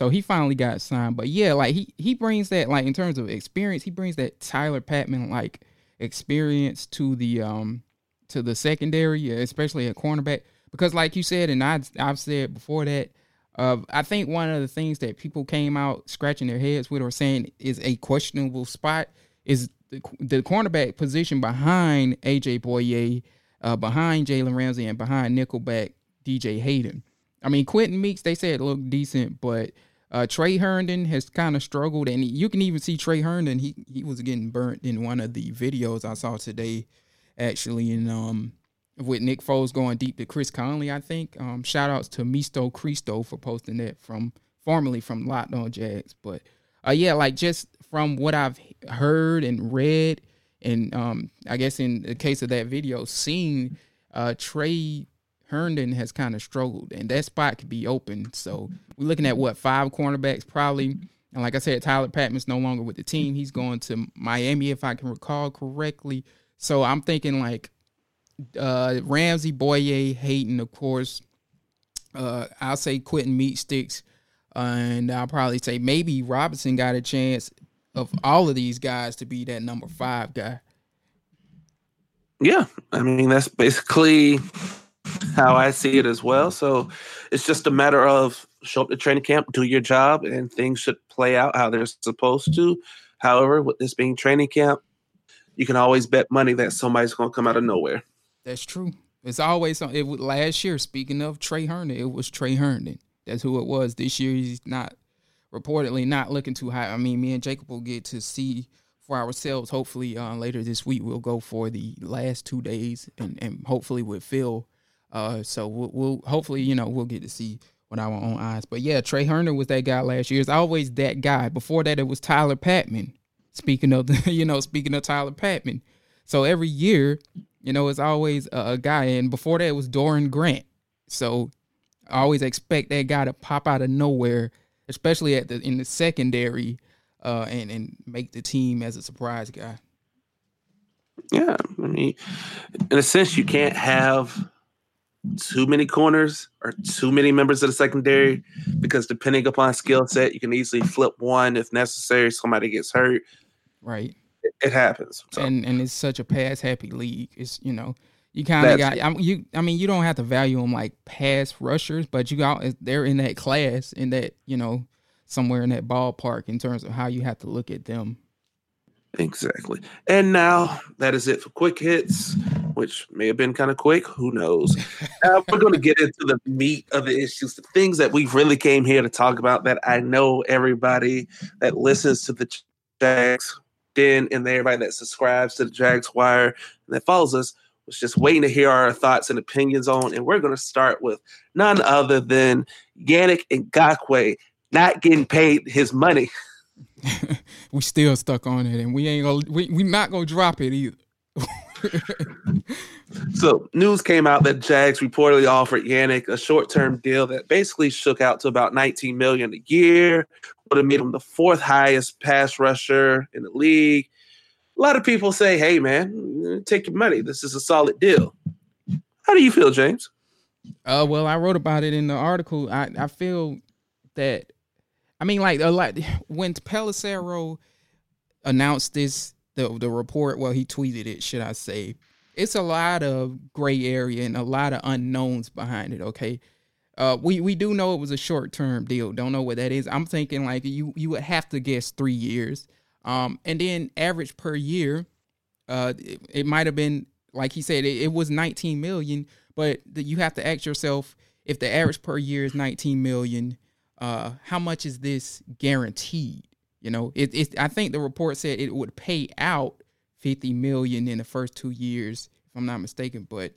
So he finally got signed. But yeah, like he he brings that like in terms of experience, he brings that Tyler Patmon like experience to the um to the secondary, especially at cornerback. Because like you said, and I I've said before that, uh, I think one of the things that people came out scratching their heads with or saying is a questionable spot is the, the cornerback position behind AJ Bouye, uh, behind Jalen Ramsey, and behind nickelback DJ Hayden. I mean, Quenton Meeks, they said looked decent, but Uh, Tre Herndon has kind of struggled, and you can even see Tre Herndon. He he was getting burnt in one of the videos I saw today, actually, and um, with Nick Foles going deep to Chris Conley. I think. Um, shout outs to Misto Cristo for posting that from formerly from Locked On Jags, but uh, yeah, like just from what I've heard and read, and um, I guess in the case of that video, seen uh, Tre Herndon has kind of struggled, and that spot could be open. So we're looking at what five cornerbacks probably. And like I said, Tyler Patmon's no longer with the team. He's going to Miami, if I can recall correctly. So I'm thinking like uh, Ramsey, Bouye, Hayden, of course. Uh, I'll say Quinton Meatsticks, uh, and I'll probably say maybe Robinson got a chance of all of these guys to be that number five guy. Yeah, I mean that's basically how I see it as well. So it's just a matter of show up to training camp, do your job, and things should play out how they're supposed to. However, with this being training camp, you can always bet money that somebody's going to come out of nowhere. That's true. It's always it was last year. Speaking of Tre Herndon, it was Tre Herndon. That's who it was. This year, he's not reportedly not looking too high. I mean, me and Jacob will get to see for ourselves. Hopefully, uh, later this week we'll go for the last two days, and and hopefully with Phil uh, so we'll, we'll, hopefully you know we'll get to see with our own eyes. But yeah, Tre Herndon was that guy last year. It's always that guy. Before that, it was Tyler Patmon. Speaking of the, you know, speaking of Tyler Patmon, So every year, you know, it's always a, a guy. And before that, it was Doran Grant. So I always expect that guy to pop out of nowhere, especially at the in the secondary, uh, and and make the team as a surprise guy. Yeah, I mean, in a sense, you can't have too many corners or too many members of the secondary because depending upon skill set, you can easily flip one if necessary. Somebody gets hurt. Right. It, it happens. So. And and it's such a pass happy league. It's you know you kind of got I mean, you. I mean you don't have to value them like pass rushers, but you got they're in that class in that you know somewhere in that ballpark in terms of how you have to look at them. Exactly. And now that is it for quick hits, which may have been kind of quick. Who knows? uh, we're going to get into the meat of the issues, the things that we really came here to talk about that I know everybody that listens to the Jags Den and everybody that subscribes to the Jags Wire and that follows us was just waiting to hear our thoughts and opinions on. And we're going to start with none other than Yannick Ngakoue not getting paid his money. we still stuck on it, and we ain't gonna we we not gonna drop it either. so news came out that Jags reportedly offered Yannick a short-term deal that basically shook out to about 19 million a year, would have made him the fourth highest pass rusher in the league. A lot of people say, "Hey, man, take your money. This is a solid deal." How do you feel, James? Uh, well, I wrote about it in the article. I I feel that I mean, like a lot when Pelissero announced this, the the report. Well, he tweeted it, should I say? It's a lot of gray area and a lot of unknowns behind it. Okay, uh, we we do know it was a short term deal. Don't know what that is. I'm thinking like you you would have to guess three years. Um, and then average per year, uh, it, it might have been like he said, it, it was 19 million. But the, you have to ask yourself if the average per year is 19 million uh, how much is this guaranteed? You know, it, it. I think the report said it would pay out fifty million in the first two years, if I'm not mistaken. But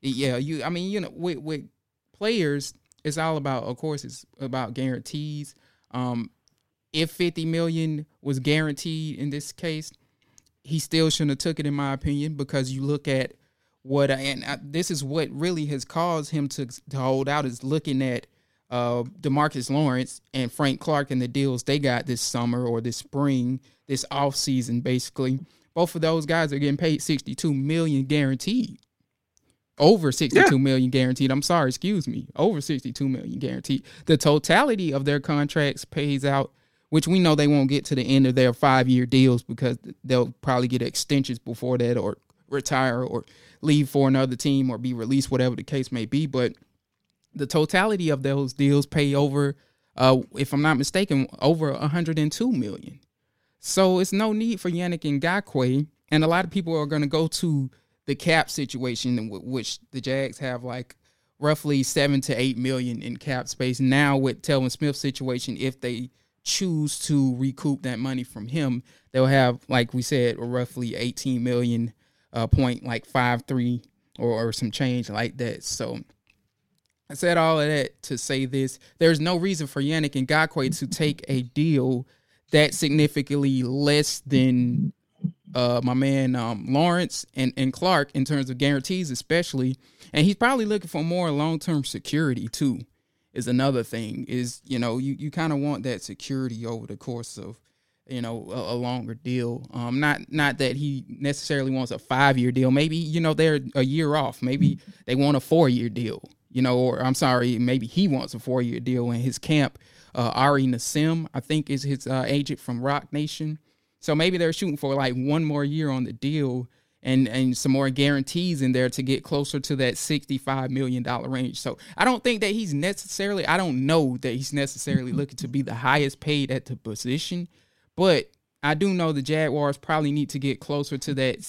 yeah, you. I mean, you know, with with players, it's all about. Of course, it's about guarantees. Um, if fifty million was guaranteed in this case, he still shouldn't have took it, in my opinion, because you look at what and I, this is what really has caused him to, to hold out is looking at uh, Demarcus Lawrence and Frank Clark and the deals they got this summer or this spring, this off season, basically. Both of those guys are getting paid sixty two million guaranteed. Over sixty-two yeah. million guaranteed. I'm sorry, excuse me. Over sixty-two million guaranteed. The totality of their contracts pays out, which we know they won't get to the end of their five year deals because they'll probably get extensions before that or retire or leave for another team or be released, whatever the case may be. But the totality of those deals pay over, uh, if I'm not mistaken, over 102 million. So it's no need for Yannick Ngakoue, and a lot of people are going to go to the cap situation, which the Jags have like roughly seven to eight million in cap space. Now with Telvin Smith's situation, if they choose to recoup that money from him, they'll have, like we said, roughly 18 million uh, point like five three or, or some change like that. So I said all of that to say this: there's no reason for Yannick Ngakoue to take a deal that significantly less than uh, my man um, Lawrence and, and Clark in terms of guarantees, especially. And he's probably looking for more long term security too. Is another thing is you know you, you kind of want that security over the course of you know a, a, longer deal. Um, not not that he necessarily wants a five year deal. Maybe you know they're a year off. Maybe they want a four year deal. You know, or I'm sorry, maybe he wants a four year deal in his camp. Uh, Ari Nissim, I think, is his uh, agent from Roc Nation. So maybe they're shooting for like one more year on the deal and and some more guarantees in there to get closer to that 65 million dollar range. So I don't think that he's necessarily I don't know that he's necessarily looking to be the highest paid at the position, but I do know the Jaguars probably need to get closer to that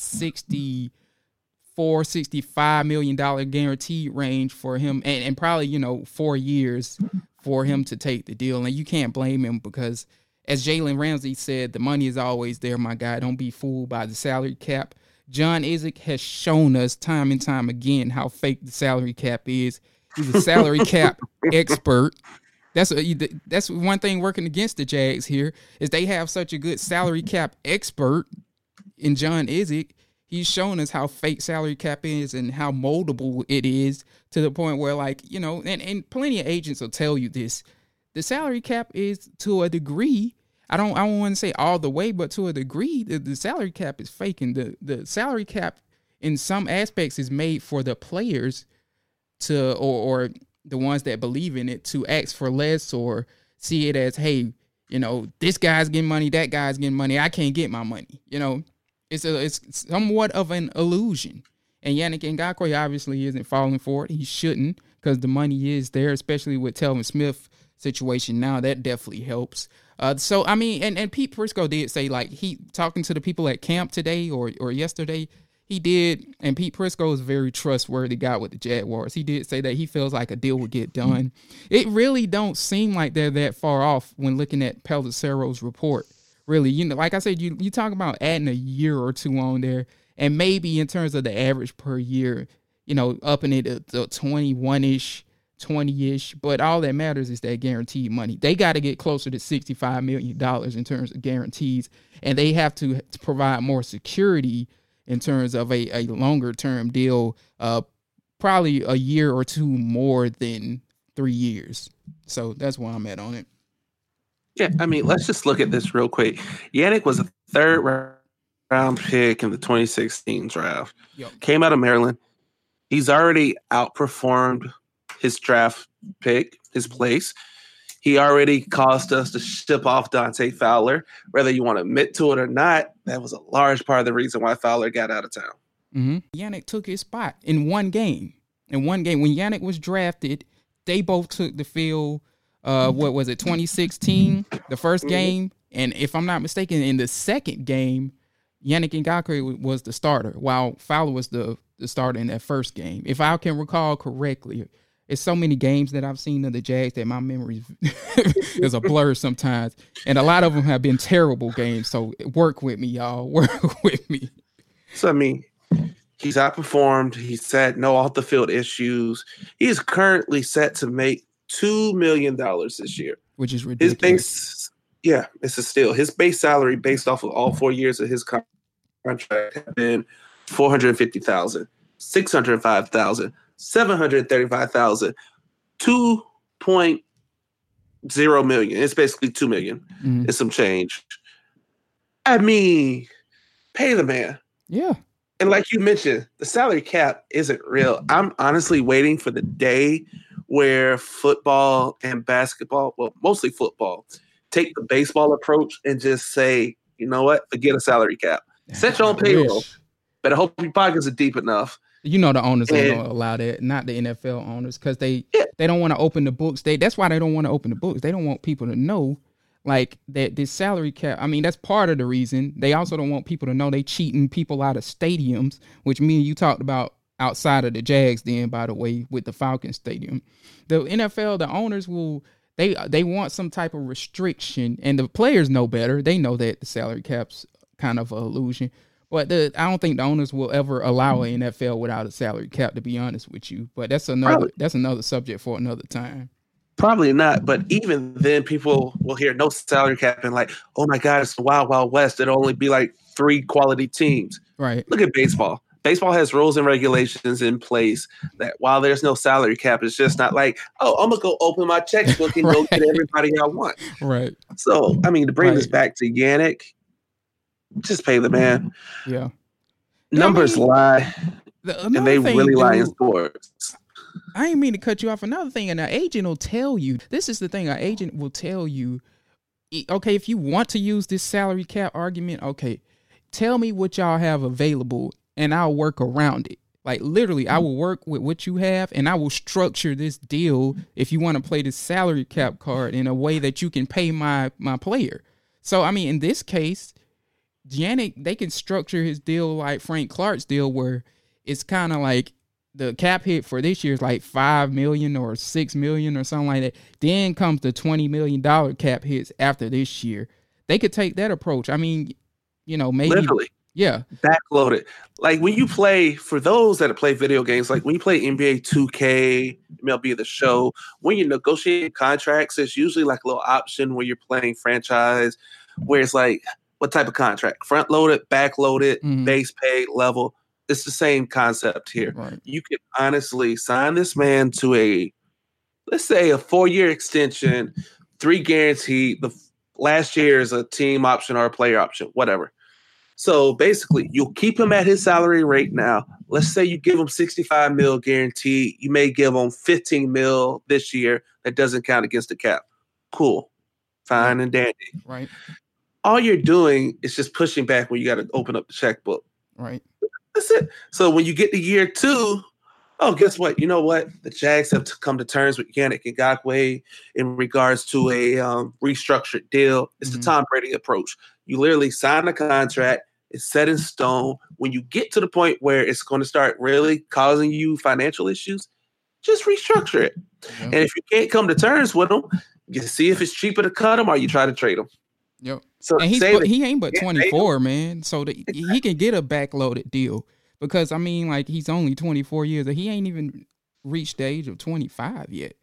64 65 million dollar guarantee range for him and, and probably, you know, 4 years for him to take the deal and you can't blame him because as Jalen Ramsey said, the money is always there, my guy. Don't be fooled by the salary cap. John Idzik has shown us time and time again how fake the salary cap is. He's a salary cap expert. That's a, that's one thing working against the Jags here is they have such a good salary cap expert in John Idzik. He's shown us how fake salary cap is and how moldable it is to the point where, like, you know, and, and plenty of agents will tell you this the salary cap is to a degree. I don't I don't want to say all the way, but to a degree, the, the salary cap is faking. The the salary cap in some aspects is made for the players to or or the ones that believe in it to ask for less or see it as, hey, you know, this guy's getting money, that guy's getting money, I can't get my money. You know, it's a it's somewhat of an illusion. And Yannick Ngakoue obviously isn't falling for it. He shouldn't because the money is there, especially with Telvin Smith situation now. That definitely helps. Uh, so I mean, and, and Pete Prisco did say like he talking to the people at camp today or or yesterday. He did, and Pete Prisco is a very trustworthy guy with the Jaguars. He did say that he feels like a deal would get done. It really don't seem like they're that far off when looking at Pelissero's report. Really, you know, like I said, you you talk about adding a year or two on there, and maybe in terms of the average per year, you know, upping it to twenty one ish 20 ish, but all that matters is that guaranteed money. They got to get closer to $65 million in terms of guarantees, and they have to, to provide more security in terms of a, a longer term deal, uh, probably a year or two more than three years. So that's where I'm at on it. Yeah, I mean, let's just look at this real quick. Yannick was a third round pick in the 2016 draft. Yep. Came out of Maryland. He's already outperformed his draft pick, his place. He already caused us to ship off Dante Fowler. Whether you want to admit to it or not, that was a large part of the reason why Fowler got out of town. Mm-hmm. Yannick took his spot in one game. In one game, when Yannick was drafted, they both took the field. Uh, what was it, 2016, the 1st mm-hmm. game, and if I'm not mistaken, in the second game, Yannick Ngakoue was the starter, while Fowler was the the starter in that first game. If I can recall correctly, it's so many games that I've seen of the Jags that my memory is a blur sometimes, and a lot of them have been terrible games. So work with me, y'all. Work with me. So I mean, he's outperformed. He's had no off the field issues. He is currently set to make two million dollars this year, which is ridiculous. His base, yeah, it's a steal. His base salary, based off of all four years of his contract, have been four hundred fifty thousand, six hundred five thousand. 735,000, 2.0 million. It's basically 2 million. Mm-hmm. It's some change. I mean, pay the man. Yeah. And like you mentioned, the salary cap isn't real. I'm honestly waiting for the day where football and basketball, well, mostly football, take the baseball approach and just say, you know what, forget a salary cap. Set your own payroll. But I hope your pockets are deep enough you know the owners ain't gonna allow that, not the NFL owners, because they yeah. they don't want to open the books. They that's why they don't want to open the books. They don't want people to know like that this salary cap. I mean, that's part of the reason. They also don't want people to know they cheating people out of stadiums, which me and you talked about. Outside of the Jags. Then, by the way, with the Falcon Stadium, the NFL, the owners will they they want some type of restriction, and the players know better. They know that the salary cap's kind of a illusion. But the, I don't think the owners will ever allow an NFL without a salary cap. To be honest with you, but that's another Probably. that's another subject for another time. Probably not, but even then, people will hear no salary cap and like, oh my god, it's the wild wild west. It'll only be like three quality teams. Right. Look at baseball. Baseball has rules and regulations in place that while there's no salary cap, it's just not like, oh, I'm gonna go open my checkbook and right. go get everybody I want. Right. So, I mean, to bring right. this back to Yannick, just pay the man. Yeah. Numbers I mean, lie, the, and they really lie in sports. I ain't mean to cut you off. Another thing, and an agent will tell you. This is the thing. An agent will tell you. Okay, if you want to use this salary cap argument, okay, tell me what y'all have available, and I'll work around it. Like literally, I mm. will work with what you have, and I will structure this deal if you want to play the salary cap card in a way that you can pay my my player. So I mean, in this case, Yannick, they can structure his deal like Frank Clark's deal, where it's kind of like the cap hit for this year is like five million or six million or something like that. Then comes the twenty million dollar cap hits after this year. They could take that approach. I mean, you know, maybe literally, yeah, backloaded. Like when you play for those that play video games, like when you play NBA 2K, MLB the Show, when you negotiate contracts, it's usually like a little option where you're playing franchise, where it's like what type of contract? Front loaded, back loaded, mm-hmm. base pay level. It's the same concept here. Right. You can honestly sign this man to a, let's say, a four year extension, three guaranteed. The last year is a team option or a player option, whatever. So basically, you'll keep him at his salary rate now. Let's say you give him 65 mil guaranteed. You may give him 15 mil this year. That doesn't count against the cap. Cool. Fine and dandy. Right all you're doing is just pushing back when you got to open up the checkbook. Right. That's it. So when you get to year two, oh, guess what? You know what? The Jags have to come to terms with Yannick Ngakoue in regards to a um, restructured deal. It's mm-hmm. the Tom Brady approach. You literally sign a contract. It's set in stone. When you get to the point where it's going to start really causing you financial issues, just restructure it. And if you can't come to terms with them, you see if it's cheaper to cut them or you try to trade them. Yep. So and he's but, he ain't but 24, man. So the, he can get a backloaded deal because I mean, like he's only 24 years and he ain't even reached the age of 25 yet.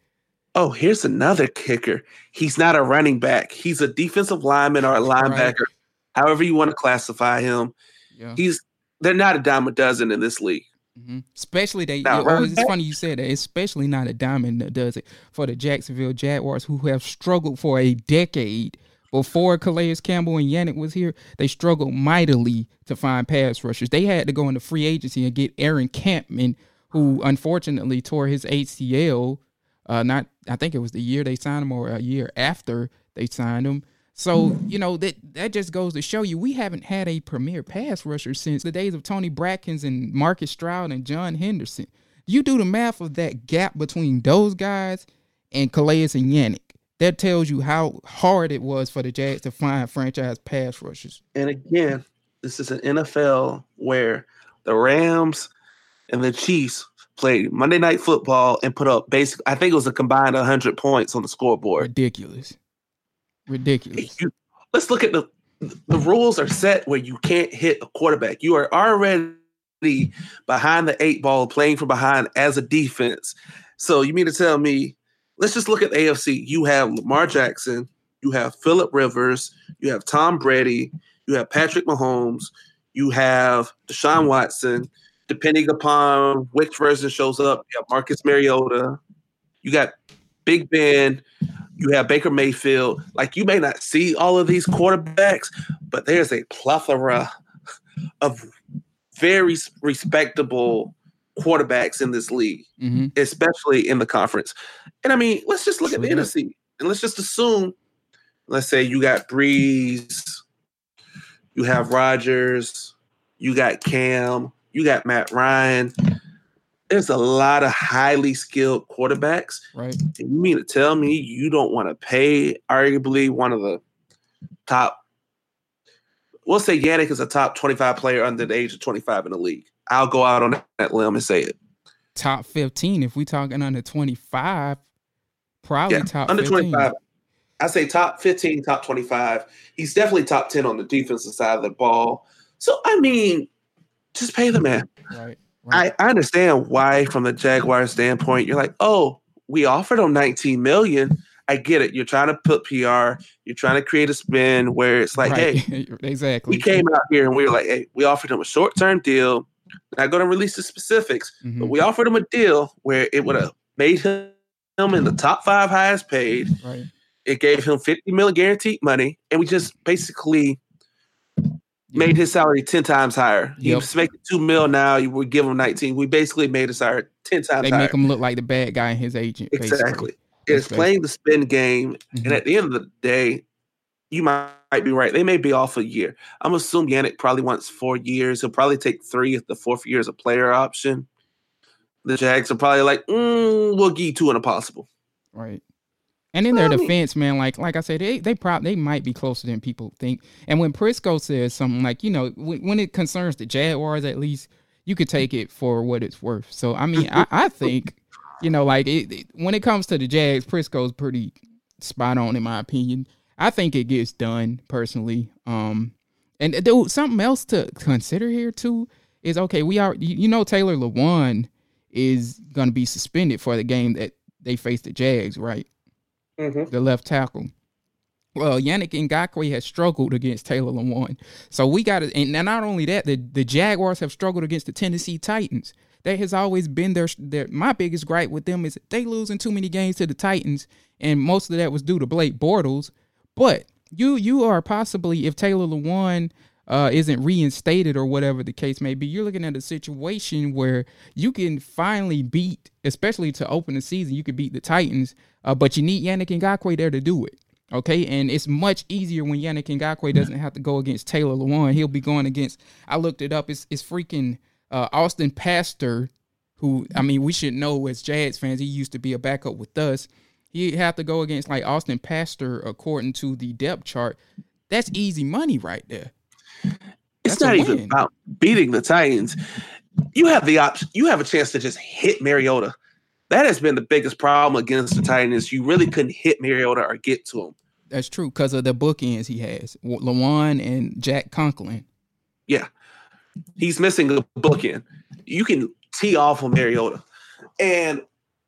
Oh, here's another kicker. He's not a running back. He's a defensive lineman or a linebacker, right. However you want to classify him. Yeah. He's they're not a dime a dozen in this league. Mm-hmm. Especially they. Now, oh, it's funny you said that. Especially not a diamond that does it for the Jacksonville Jaguars, who have struggled for a decade before Calais Campbell and Yannick was here, they struggled mightily to find pass rushers. They had to go into free agency and get Aaron Kampman, who unfortunately tore his ACL. Uh, not I think it was the year they signed him or a year after they signed him. So you know that that just goes to show you we haven't had a premier pass rusher since the days of Tony Brackens and Marcus Stroud and John Henderson. You do the math of that gap between those guys and Calais and Yannick that tells you how hard it was for the Jags to find franchise pass rushers. And again, this is an NFL where the Rams and the Chiefs played Monday Night Football and put up basic. I think it was a combined 100 points on the scoreboard. Ridiculous. Ridiculous. You, let's look at the the rules are set where you can't hit a quarterback. You are already behind the eight ball, playing from behind as a defense. So you mean to tell me let's just look at the AFC. You have Lamar Jackson, you have Philip Rivers, you have Tom Brady, you have Patrick Mahomes, you have Deshaun Watson. Depending upon which version shows up, you have Marcus Mariota, you got Big Ben, you have Baker Mayfield. Like you may not see all of these quarterbacks, but there's a plethora of very respectable quarterbacks in this league, mm-hmm. especially in the conference. And I mean, let's just look at the NFC and let's just assume, let's say you got Brees, you have Rodgers, you got Cam, you got Matt Ryan. There's a lot of highly skilled quarterbacks. Right. You mean to tell me you don't want to pay arguably one of the top we'll say Yannick is a top 25 player under the age of 25 in the league. I'll go out on that limb and say it. Top 15. If we're talking under 25, probably yeah, top under 15. 25. I say top 15, top 25. He's definitely top 10 on the defensive side of the ball. So I mean, just pay the man. Right. I, I understand why, from the Jaguar standpoint, you're like, oh, we offered him 19 million. I get it. You're trying to put PR. You're trying to create a spin where it's like, right. hey, exactly. We came out here and we were like, hey, we offered him a short term deal. Not going to release the specifics, mm-hmm. but we offered him a deal where it would have made him in the top five highest paid. Right. It gave him 50 million guaranteed money, and we just basically made his salary 10 times higher. He yep. was making two mil now. You would give him 19. We basically made his salary 10 times they higher. make him look like the bad guy and his agent. Exactly. It's playing the spin game. Mm-hmm. And at the end of the day, you might, might be right. They may be off a year. I'm assuming Yannick probably wants four years. He'll probably take three if the fourth year is a player option. The Jags are probably like, mm, we'll give you two in a possible. Right. And in their defense, man, like like I said, they they probably they might be closer than people think. And when Prisco says something like, you know, when, when it concerns the Jaguars, at least you could take it for what it's worth. So I mean, I, I think, you know, like it, it, when it comes to the Jags, Prisco's pretty spot on in my opinion. I think it gets done personally. Um, and dude, something else to consider here too is okay. We are, you know, Taylor Lewan is going to be suspended for the game that they face the Jags, right? Mm-hmm. the left tackle. Well, Yannick Ngakoue has struggled against Taylor Lewan. So we got to, and not only that, the, the Jaguars have struggled against the Tennessee Titans. That has always been their, their my biggest gripe with them is they losing too many games to the Titans, and most of that was due to Blake Bortles. But you you are possibly if Taylor Lewan uh, isn't reinstated or whatever the case may be, you're looking at a situation where you can finally beat, especially to open the season, you could beat the Titans, uh, but you need Yannick Ngakoue there to do it. Okay, and it's much easier when Yannick Ngakoue doesn't have to go against Taylor Lewan. He'll be going against. I looked it up. It's it's freaking uh, Austin Pasztor, who I mean we should know as Jags fans. He used to be a backup with us. He'd have to go against like Austin Pasztor according to the depth chart. That's easy money right there. It's That's not even about beating the Titans. You have the option. You have a chance to just hit Mariota. That has been the biggest problem against the Titans. You really couldn't hit Mariota or get to him. That's true because of the bookends he has, Lewan and Jack Conklin. Yeah, he's missing a bookend. You can tee off on Mariota, and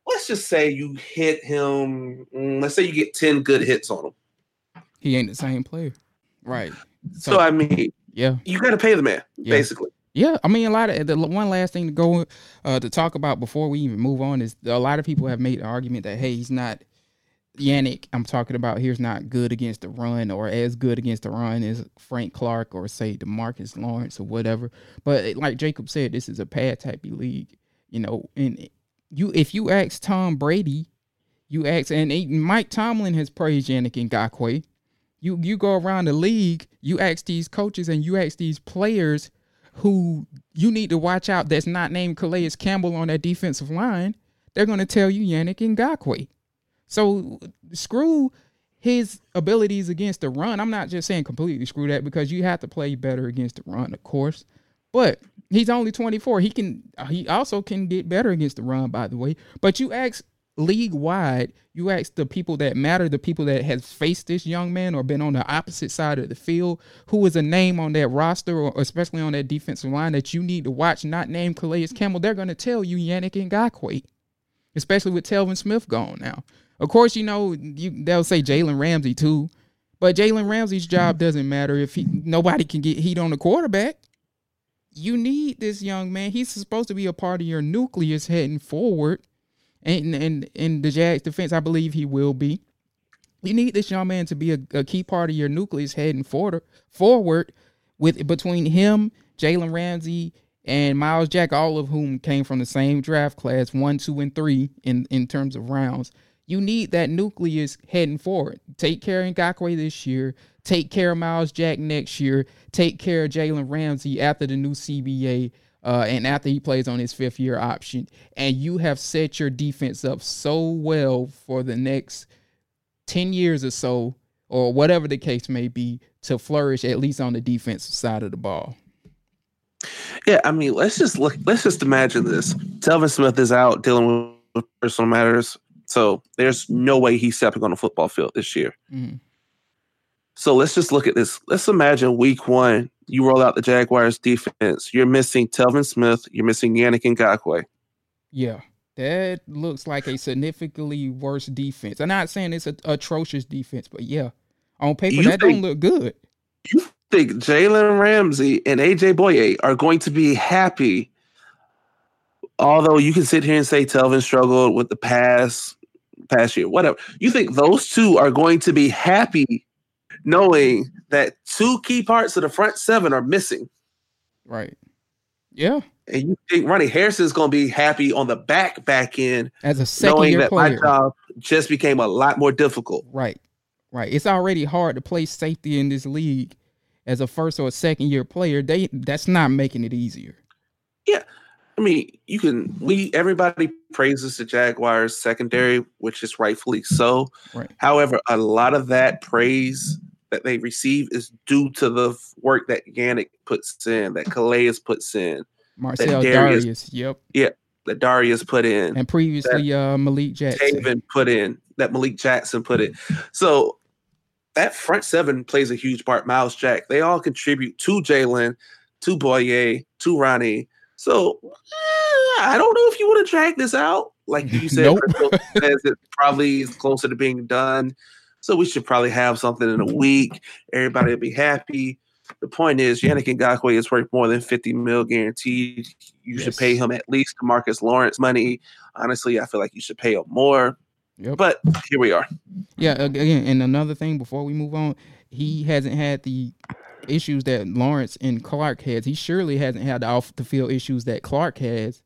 let's just say you hit him. Mm, let's say you get ten good hits on him. He ain't the same player, right? So, so I mean, yeah, you got to pay the man yeah. basically. Yeah, I mean, a lot of the one last thing to go uh, to talk about before we even move on is a lot of people have made the argument that hey, he's not Yannick. I'm talking about here's not good against the run or as good against the run as Frank Clark or say Demarcus Lawrence or whatever. But like Jacob said, this is a pad type league, you know. And you, if you ask Tom Brady, you ask, and Mike Tomlin has praised Yannick Ngakoue. You you go around the league, you ask these coaches and you ask these players who you need to watch out that's not named Calais Campbell on that defensive line, they're going to tell you Yannick Ngakoue. So screw his abilities against the run. I'm not just saying completely screw that because you have to play better against the run, of course. But he's only 24. He can uh, he also can get better against the run, by the way. But you ask league wide, you ask the people that matter, the people that has faced this young man or been on the opposite side of the field, who is a name on that roster or especially on that defensive line that you need to watch, not name Calais Campbell, they're going to tell you Yannick Ngakoue, especially with Telvin Smith gone now. Of course, you know, you, they'll say Jalen Ramsey too, but Jalen Ramsey's job mm-hmm. doesn't matter if he nobody can get heat on the quarterback. You need this young man. He's supposed to be a part of your nucleus heading forward and and in the Jags defense, I believe he will be. You need this young man to be a, a key part of your nucleus heading forward. Forward with between him, Jalen Ramsey, and Myles Jack, all of whom came from the same draft class, one, two, and three in in terms of rounds. You need that nucleus heading forward. Take care of Ngakoue this year. Take care of Myles Jack next year. Take care of Jalen Ramsey after the new CBA uh, and after he plays on his fifth year option, and you have set your defense up so well for the next 10 years or so, or whatever the case may be, to flourish at least on the defensive side of the ball. Yeah, I mean, let's just look. Let's just imagine this: Telvin Smith is out dealing with personal matters, so there's no way he's stepping on the football field this year. Mhm. So let's just look at this. Let's imagine week one, you roll out the Jaguars defense. You're missing Telvin Smith. You're missing Yannick Ngakoue. Yeah, that looks like a significantly worse defense. I'm not saying it's an atrocious defense, but yeah, on paper You that don't look good. You think Jalen Ramsey and AJ Bouye are going to be happy? Although you can sit here and say Telvin struggled with the pass past year, whatever. You think those two are going to be happy knowing that two key parts of the front seven are missing? Right. Yeah, And you think Ronnie Harrison is going to be happy on the back back end, as a second knowing year that player. my job just became a lot more difficult. Right. Right. It's already hard to play safety in this league as a first or a second year player. They that's not making it easier. Yeah. I mean, you can we everybody praises the Jaguars secondary, which is rightfully so. Right. However, a lot of that praise that they receive is due to the work that Yannick puts in, that Calais puts in, Marcell Dareus- Dareus, yep. Yeah, that Dareus put in, And previously uh Malik Jackson. Taven put in, that Malik Jackson put in. So that front seven plays a huge part. Myles Jack, they all contribute to Jalen, to Bouye, to Ronnie. So eh, I don't know if you want to drag this out. Like you said, Nope. Says it probably is closer to being done. So we should probably have something in a mm-hmm. week. Everybody will be happy. The point is, Yannick Ngakoue is worth more than 50 mil guaranteed. You should pay him at least Marcus Lawrence money. Honestly, I feel like you should pay him more. Yep. But here we are. Yeah, again, and another thing before we move on, he hasn't had the issues that Lawrence and Clark has. He surely hasn't had the off the field issues that Clark has.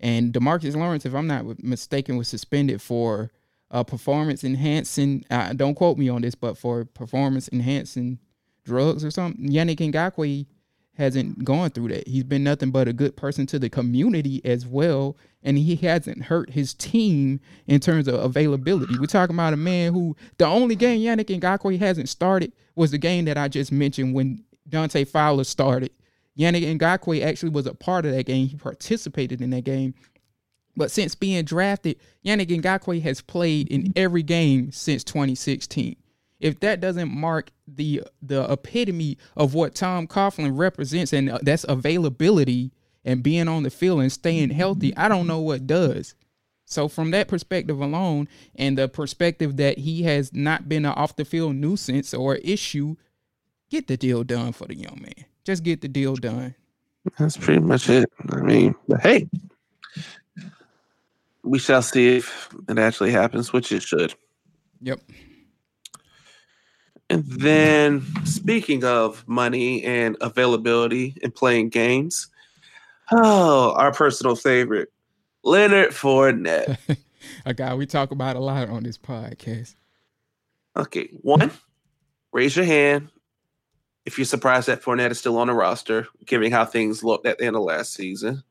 And Demarcus Lawrence, if I'm not mistaken, was suspended for uh, performance enhancing. Uh, don't quote me on this, but for performance enhancing drugs or something. Yannick Ngakoue hasn't gone through that. He's been nothing but a good person to the community as well, and he hasn't hurt his team in terms of availability. We're talking about a man who the only game Yannick Ngakoue hasn't started was the game that I just mentioned when Dante Fowler started. Yannick Ngakoue actually was a part of that game. He participated in that game. But since being drafted, Yannick Ngakoue has played in every game since 2016. If that doesn't mark the the epitome of what Tom Coughlin represents, and uh, that's availability and being on the field and staying healthy, I don't know what does. So from that perspective alone, and the perspective that he has not been an off the field nuisance or issue, get the deal done for the young man. Just get the deal done. That's pretty much it. I mean, hey, we shall see if it actually happens, which it should. Yep. And then, speaking of money and availability and playing games, oh, our personal favorite, Leonard Fournette. A guy we talk about a lot on this podcast. Okay, one, raise your hand if you're surprised that Fournette is still on the roster, given how things looked at the end of last season.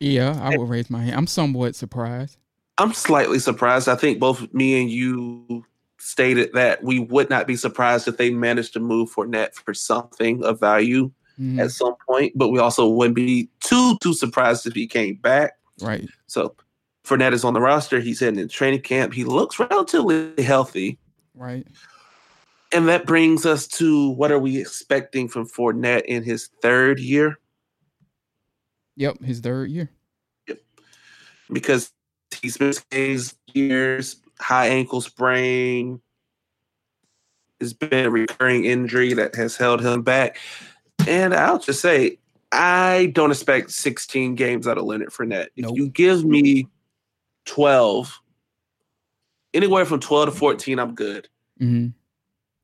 Yeah, I would raise my hand. I'm somewhat surprised. I'm slightly surprised. I think both me and you stated that we would not be surprised if they managed to move Fournette for something of value Mhm. at some point, but we also wouldn't be too too surprised if he came back. Right. So Fournette is on the roster. He's heading in training camp. He looks relatively healthy. Right. And that brings us to what are we expecting from Fournette in his third year? Yep. His third year. Yep. Because he's missed his years, high ankle sprain. It's been a recurring injury that has held him back. And I'll just say, I don't expect 16 games out of Leonard Fournette. If Nope. you give me 12, anywhere from 12 to 14, I'm good. hmm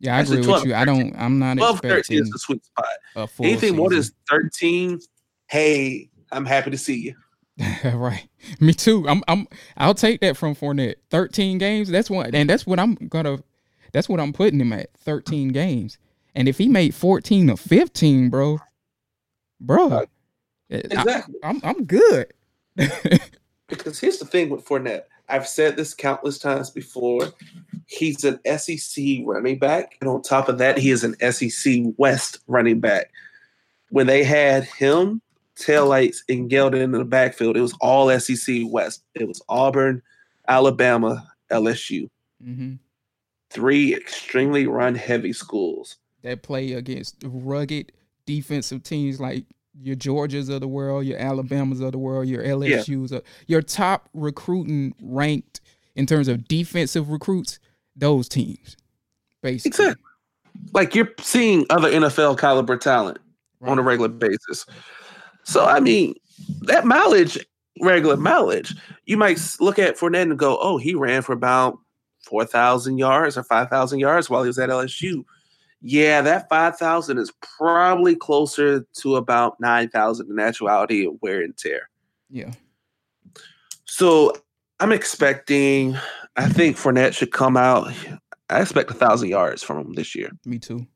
Yeah, I Actually, agree 12, with you. I don't. I'm not 12, 13 is the sweet spot. Anything more than 13, hey, I'm happy to see you. right. Me too. I'm. I'm. I'll take that from Fournette. Thirteen games. That's what. And that's what I'm gonna. That's what I'm putting him at. Thirteen games. And if he made fourteen or fifteen, bro, bro, I, Exactly. I'm. I'm good. Because here's the thing with Fournette. I've said this countless times before. He's an SEC running back, and on top of that, he is an SEC West running back. When they had him, taillights, and Yeldon in the backfield, it was all SEC West. It was Auburn, Alabama, LSU. Mm-hmm. Three extremely run heavy schools. That play against rugged defensive teams like your Georgias of the world, your Alabamas of the world, your LSU's, yeah. your top recruiting ranked in terms of defensive recruits, those teams, basically. Exactly. Like you're seeing other NFL caliber talent right. on a regular basis. So I mean, that mileage, regular mileage, you might look at Fournette and go, "Oh, he ran for about four thousand yards or five thousand yards while he was at LSU." Yeah, that 5,000 is probably closer to about 9,000 in actuality of wear and tear. Yeah. So I'm expecting, I think Fournette should come out. I expect a thousand yards from him this year. Me too.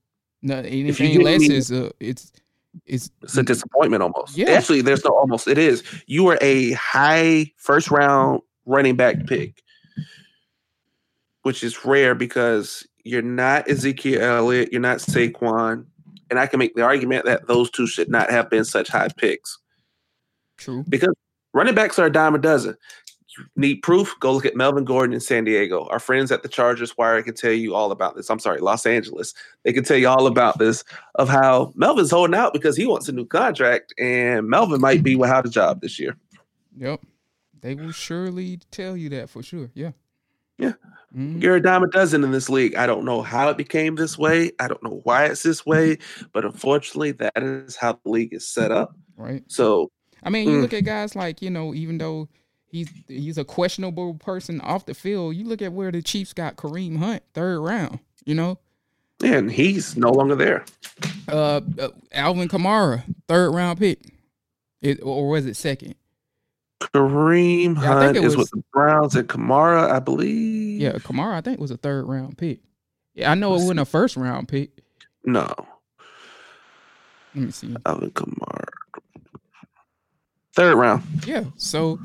No, anything less me, is a, it's, it's, it's a disappointment almost. Yeah. Actually, there's no almost. It is. You were a high first round running back pick, which is rare because you're not Ezekiel Elliott. You're not Saquon. And I can make the argument that those two should not have been such high picks. True. Because running backs are a dime a dozen. Need proof? Go look at Melvin Gordon in San Diego. Our friends at the Chargers Wire can tell you all about this. I'm sorry, Los Angeles. They can tell you all about this of how Melvin's holding out because he wants a new contract, and Melvin might be without a job this year. Yep. They will surely tell you that for sure. Yeah. Yeah. Mm-hmm. You're a dime a dozen in this league. I don't know how it became this way. I don't know why it's this way, but unfortunately, that is how the league is set up. Right. So, I mean, you mm. look at guys like you know, even though he's he's a questionable person off the field, you look at where the Chiefs got Kareem Hunt third round. You know, and he's no longer there. Uh, uh Alvin Kamara, third round pick, it, or was it second? Kareem yeah, Hunt is was, with the Browns and Kamara, I believe. Yeah, Kamara, I think was a third round pick. Yeah, I know Let's it wasn't see. a first round pick. No. Let me see. Alvin Kamara. Third round. Yeah. So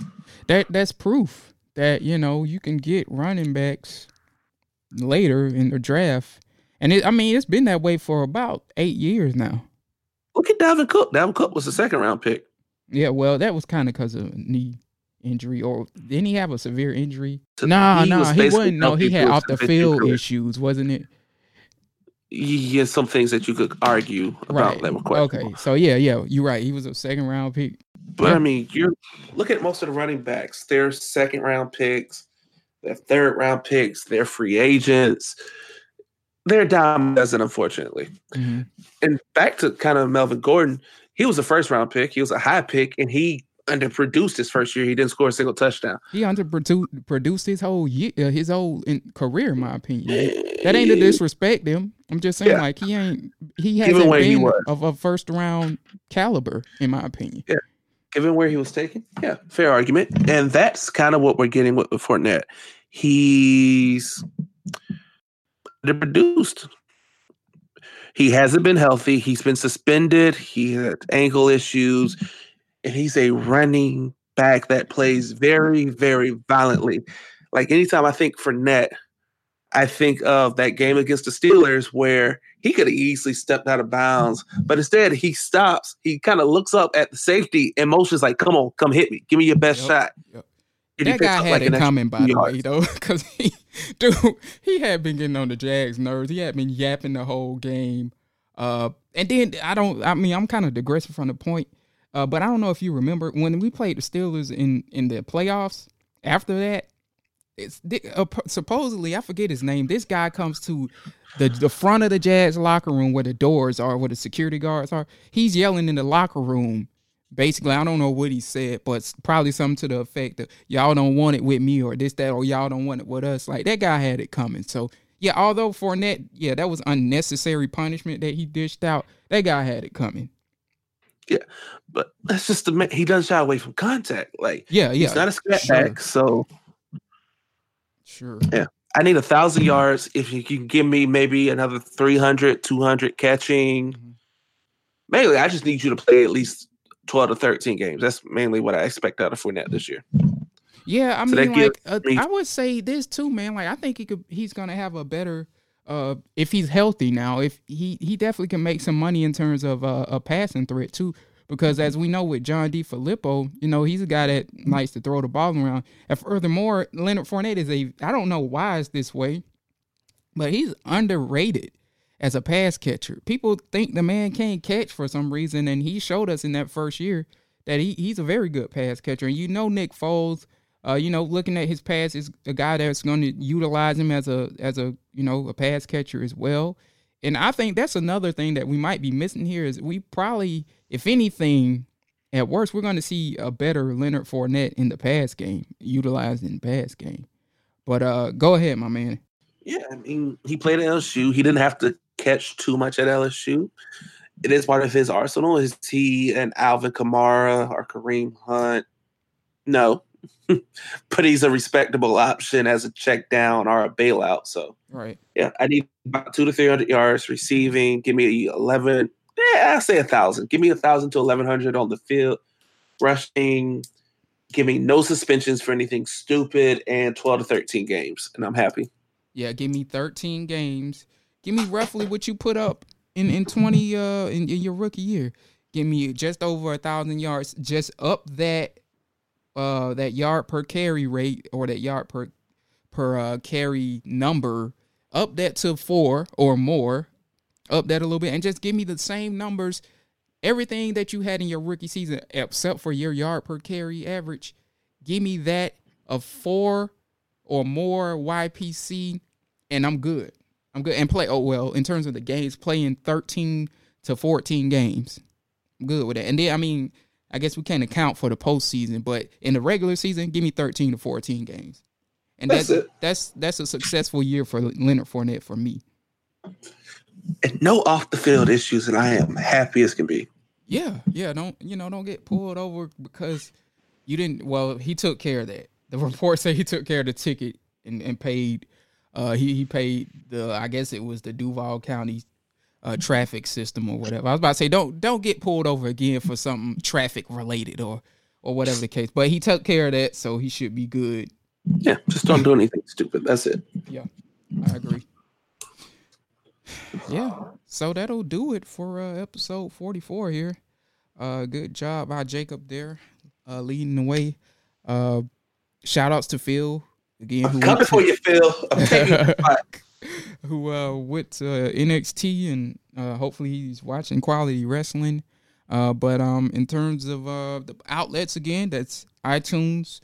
that that's proof that, you know, you can get running backs later in the draft. And it, I mean, it's been that way for about eight years now. Look at Dalvin Cook. Dalvin Cook was a second round pick. Yeah, well, that was kind of because of knee injury, or didn't he have a severe injury? So nah, he nah, he wasn't. No, he had off the field issues, wasn't it? Yeah, some things that you could argue about right. that were questionable. Okay, so yeah, yeah, you're right. He was a second round pick. But yeah. I mean, you look at most of the running backs. They're second round picks. They're third round picks. They're free agents. They're dime dozen, unfortunately. Mm-hmm. And back to kind of Melvin Gordon he was a first round pick. He was a high pick, and he underproduced his first year. He didn't score a single touchdown. He underproduced his whole year, uh, his whole career, in my opinion. That ain't to disrespect him. I'm just saying, yeah. like he ain't. He hasn't been he of a first round caliber, in my opinion. Yeah. Given where he was taken, yeah, fair argument, and that's kind of what we're getting with, with Fournette. He's underproduced. He hasn't been healthy. He's been suspended. He had ankle issues, and he's a running back that plays very, very violently. Like anytime I think Fournette, I think of that game against the Steelers where he could have easily stepped out of bounds, but instead he stops. He kind of looks up at the safety and motions like, "Come on, come hit me. Give me your best yep, shot." Yep. That guy had like it coming, by the way, though, because he, dude, he had been getting on the Jags' nerves. He had been yapping the whole game. Uh, and then I don't. I mean, I'm kind of digressing from the point. Uh, but I don't know if you remember when we played the Steelers in in the playoffs. After that, it's uh, supposedly I forget his name. This guy comes to the the front of the Jags locker room where the doors are, where the security guards are. He's yelling in the locker room basically i don't know what he said but probably something to the effect of y'all don't want it with me or this that or y'all don't want it with us like that guy had it coming so yeah although Fournette, yeah that was unnecessary punishment that he dished out that guy had it coming yeah but that's just the man. he doesn't shy away from contact like yeah yeah he's not a scat sure. back so sure yeah I need a thousand yards. If you can give me maybe another 300, 200 catching, mm-hmm. mainly I just need you to play at least 12 to 13 games. That's mainly what I expect out of Fournette this year. Yeah, I So mean, like uh, me- I would say this too, man. Like I think he could. He's gonna have a better. Uh, if he's healthy now, if he he definitely can make some money in terms of uh, a passing threat too. Because as we know with John DeFilippo, you know he's a guy that likes to throw the ball around. And furthermore, Leonard Fournette is a. I don't know why it's this way, but he's underrated as a pass catcher. People think the man can't catch for some reason, and he showed us in that first year that he, he's a very good pass catcher. And you know Nick Foles, uh, you know, looking at his pass is a guy that's going to utilize him as a as a you know a pass catcher as well. And I think that's another thing that we might be missing here is we probably, if anything, at worst, we're going to see a better Leonard Fournette in the pass game, utilized in the pass game. But uh, go ahead, my man. Yeah, I mean, he played at LSU. He didn't have to catch too much at LSU. It is part of his arsenal. Is he an Alvin Kamara or Kareem Hunt? No, but he's a respectable option as a check down or a bailout. So Right. yeah, I need about two to three hundred yards receiving. Give me eleven. Yeah, I say a thousand. Give me a thousand to eleven hundred on the field. Rushing. Give me no suspensions for anything stupid and twelve to thirteen games, and I'm happy. Yeah, give me 13 games. Give me roughly what you put up in in 20 uh in, in your rookie year. Give me just over a thousand yards. Just up that uh that yard per carry rate or that yard per per uh, carry number. Up that to four or more. Up that a little bit, and just give me the same numbers. Everything that you had in your rookie season, except for your yard per carry average, give me that of four or more YPC, and I'm good. I'm good. And play, oh, well, in terms of the games, playing 13 to 14 games. I'm good with that. And then, I mean, I guess we can't account for the postseason, but in the regular season, give me 13 to 14 games. And That's that's that's that's a successful year for Leonard Fournette for me. and no off the field issues, and I am happy as can be. Yeah, yeah. Don't you know? Don't get pulled over because you didn't. Well, he took care of that. The report say he took care of the ticket and, and paid. Uh, he he paid the. I guess it was the Duval County uh, traffic system or whatever. I was about to say don't don't get pulled over again for something traffic related or or whatever the case. But he took care of that, so he should be good. Yeah, just don't do anything stupid. That's it. Yeah, I agree. Yeah, so that'll do it for uh, episode 44 here. Uh, good job by Jacob there, uh, leading the way. Uh, shout outs to Phil again, who Coming for you, Phil. I'm taking. who uh, went to NXT and uh, hopefully he's watching quality wrestling. Uh, but um, in terms of uh, the outlets again, that's iTunes.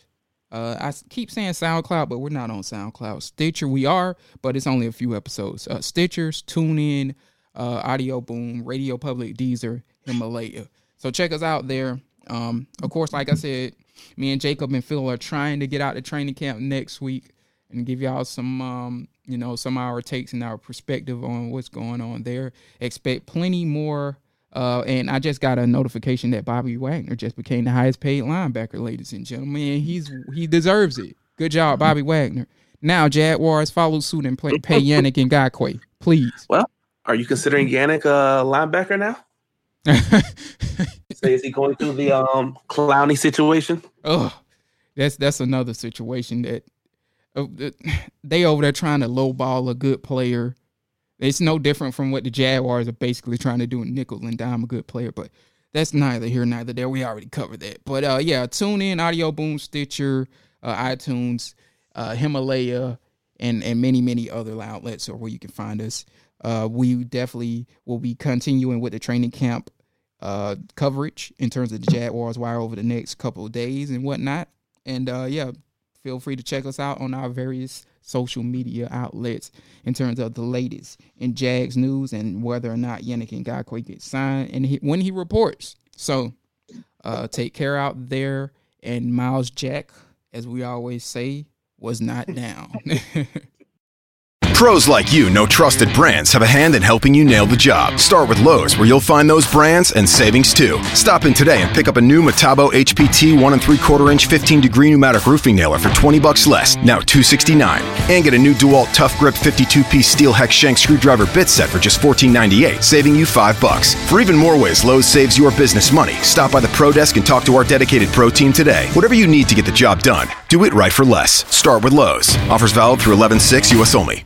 Uh, I keep saying SoundCloud, but we're not on SoundCloud. Stitcher, we are, but it's only a few episodes. Uh, Stitchers, TuneIn, uh, Audio Boom, Radio Public, Deezer, Himalaya. So check us out there. Um, of course, like I said, me and Jacob and Phil are trying to get out to training camp next week and give y'all some, um, you know, some of our takes and our perspective on what's going on there. Expect plenty more. Uh, and I just got a notification that Bobby Wagner just became the highest paid linebacker, ladies and gentlemen. And He's he deserves it. Good job, Bobby Wagner. Now Jaguars follow suit and play, pay Yannick and Ngakoue, please. Well, are you considering Yannick a linebacker now? Say, is he going through the um Clowney situation? Oh, that's that's another situation that- they over there trying to lowball a good player. It's no different from what the Jaguars are basically trying to do in nickel and dime a good player, but that's neither here neither there. We already covered that. But uh, yeah, tune in, Audio Boom, Stitcher, uh, iTunes, uh, Himalaya, and and many many other outlets or where you can find us. Uh, we definitely will be continuing with the training camp uh, coverage in terms of the Jaguars wire over the next couple of days and whatnot. And uh, yeah, feel free to check us out on our various social media outlets in terms of the latest in Jags news and whether or not Yannick and Ngakoue gets signed and he, when he reports. So uh, take care out there. And Myles Jack, as we always say, was not down. Pros like you know trusted brands have a hand in helping you nail the job. Start with Lowe's, where you'll find those brands and savings too. Stop in today and pick up a new Metabo HPT 1 and 3 quarter inch 15 degree pneumatic roofing nailer for 20 bucks less, now 269. And get a new DeWalt Tough Grip 52 piece steel hex shank screwdriver bit set for just 14.98, saving you 5 bucks. For even more ways Lowe's saves your business money, stop by the Pro Desk and talk to our dedicated Pro team today. Whatever you need to get the job done, do it right for less. Start with Lowe's. Offers valid through 11 6 US only.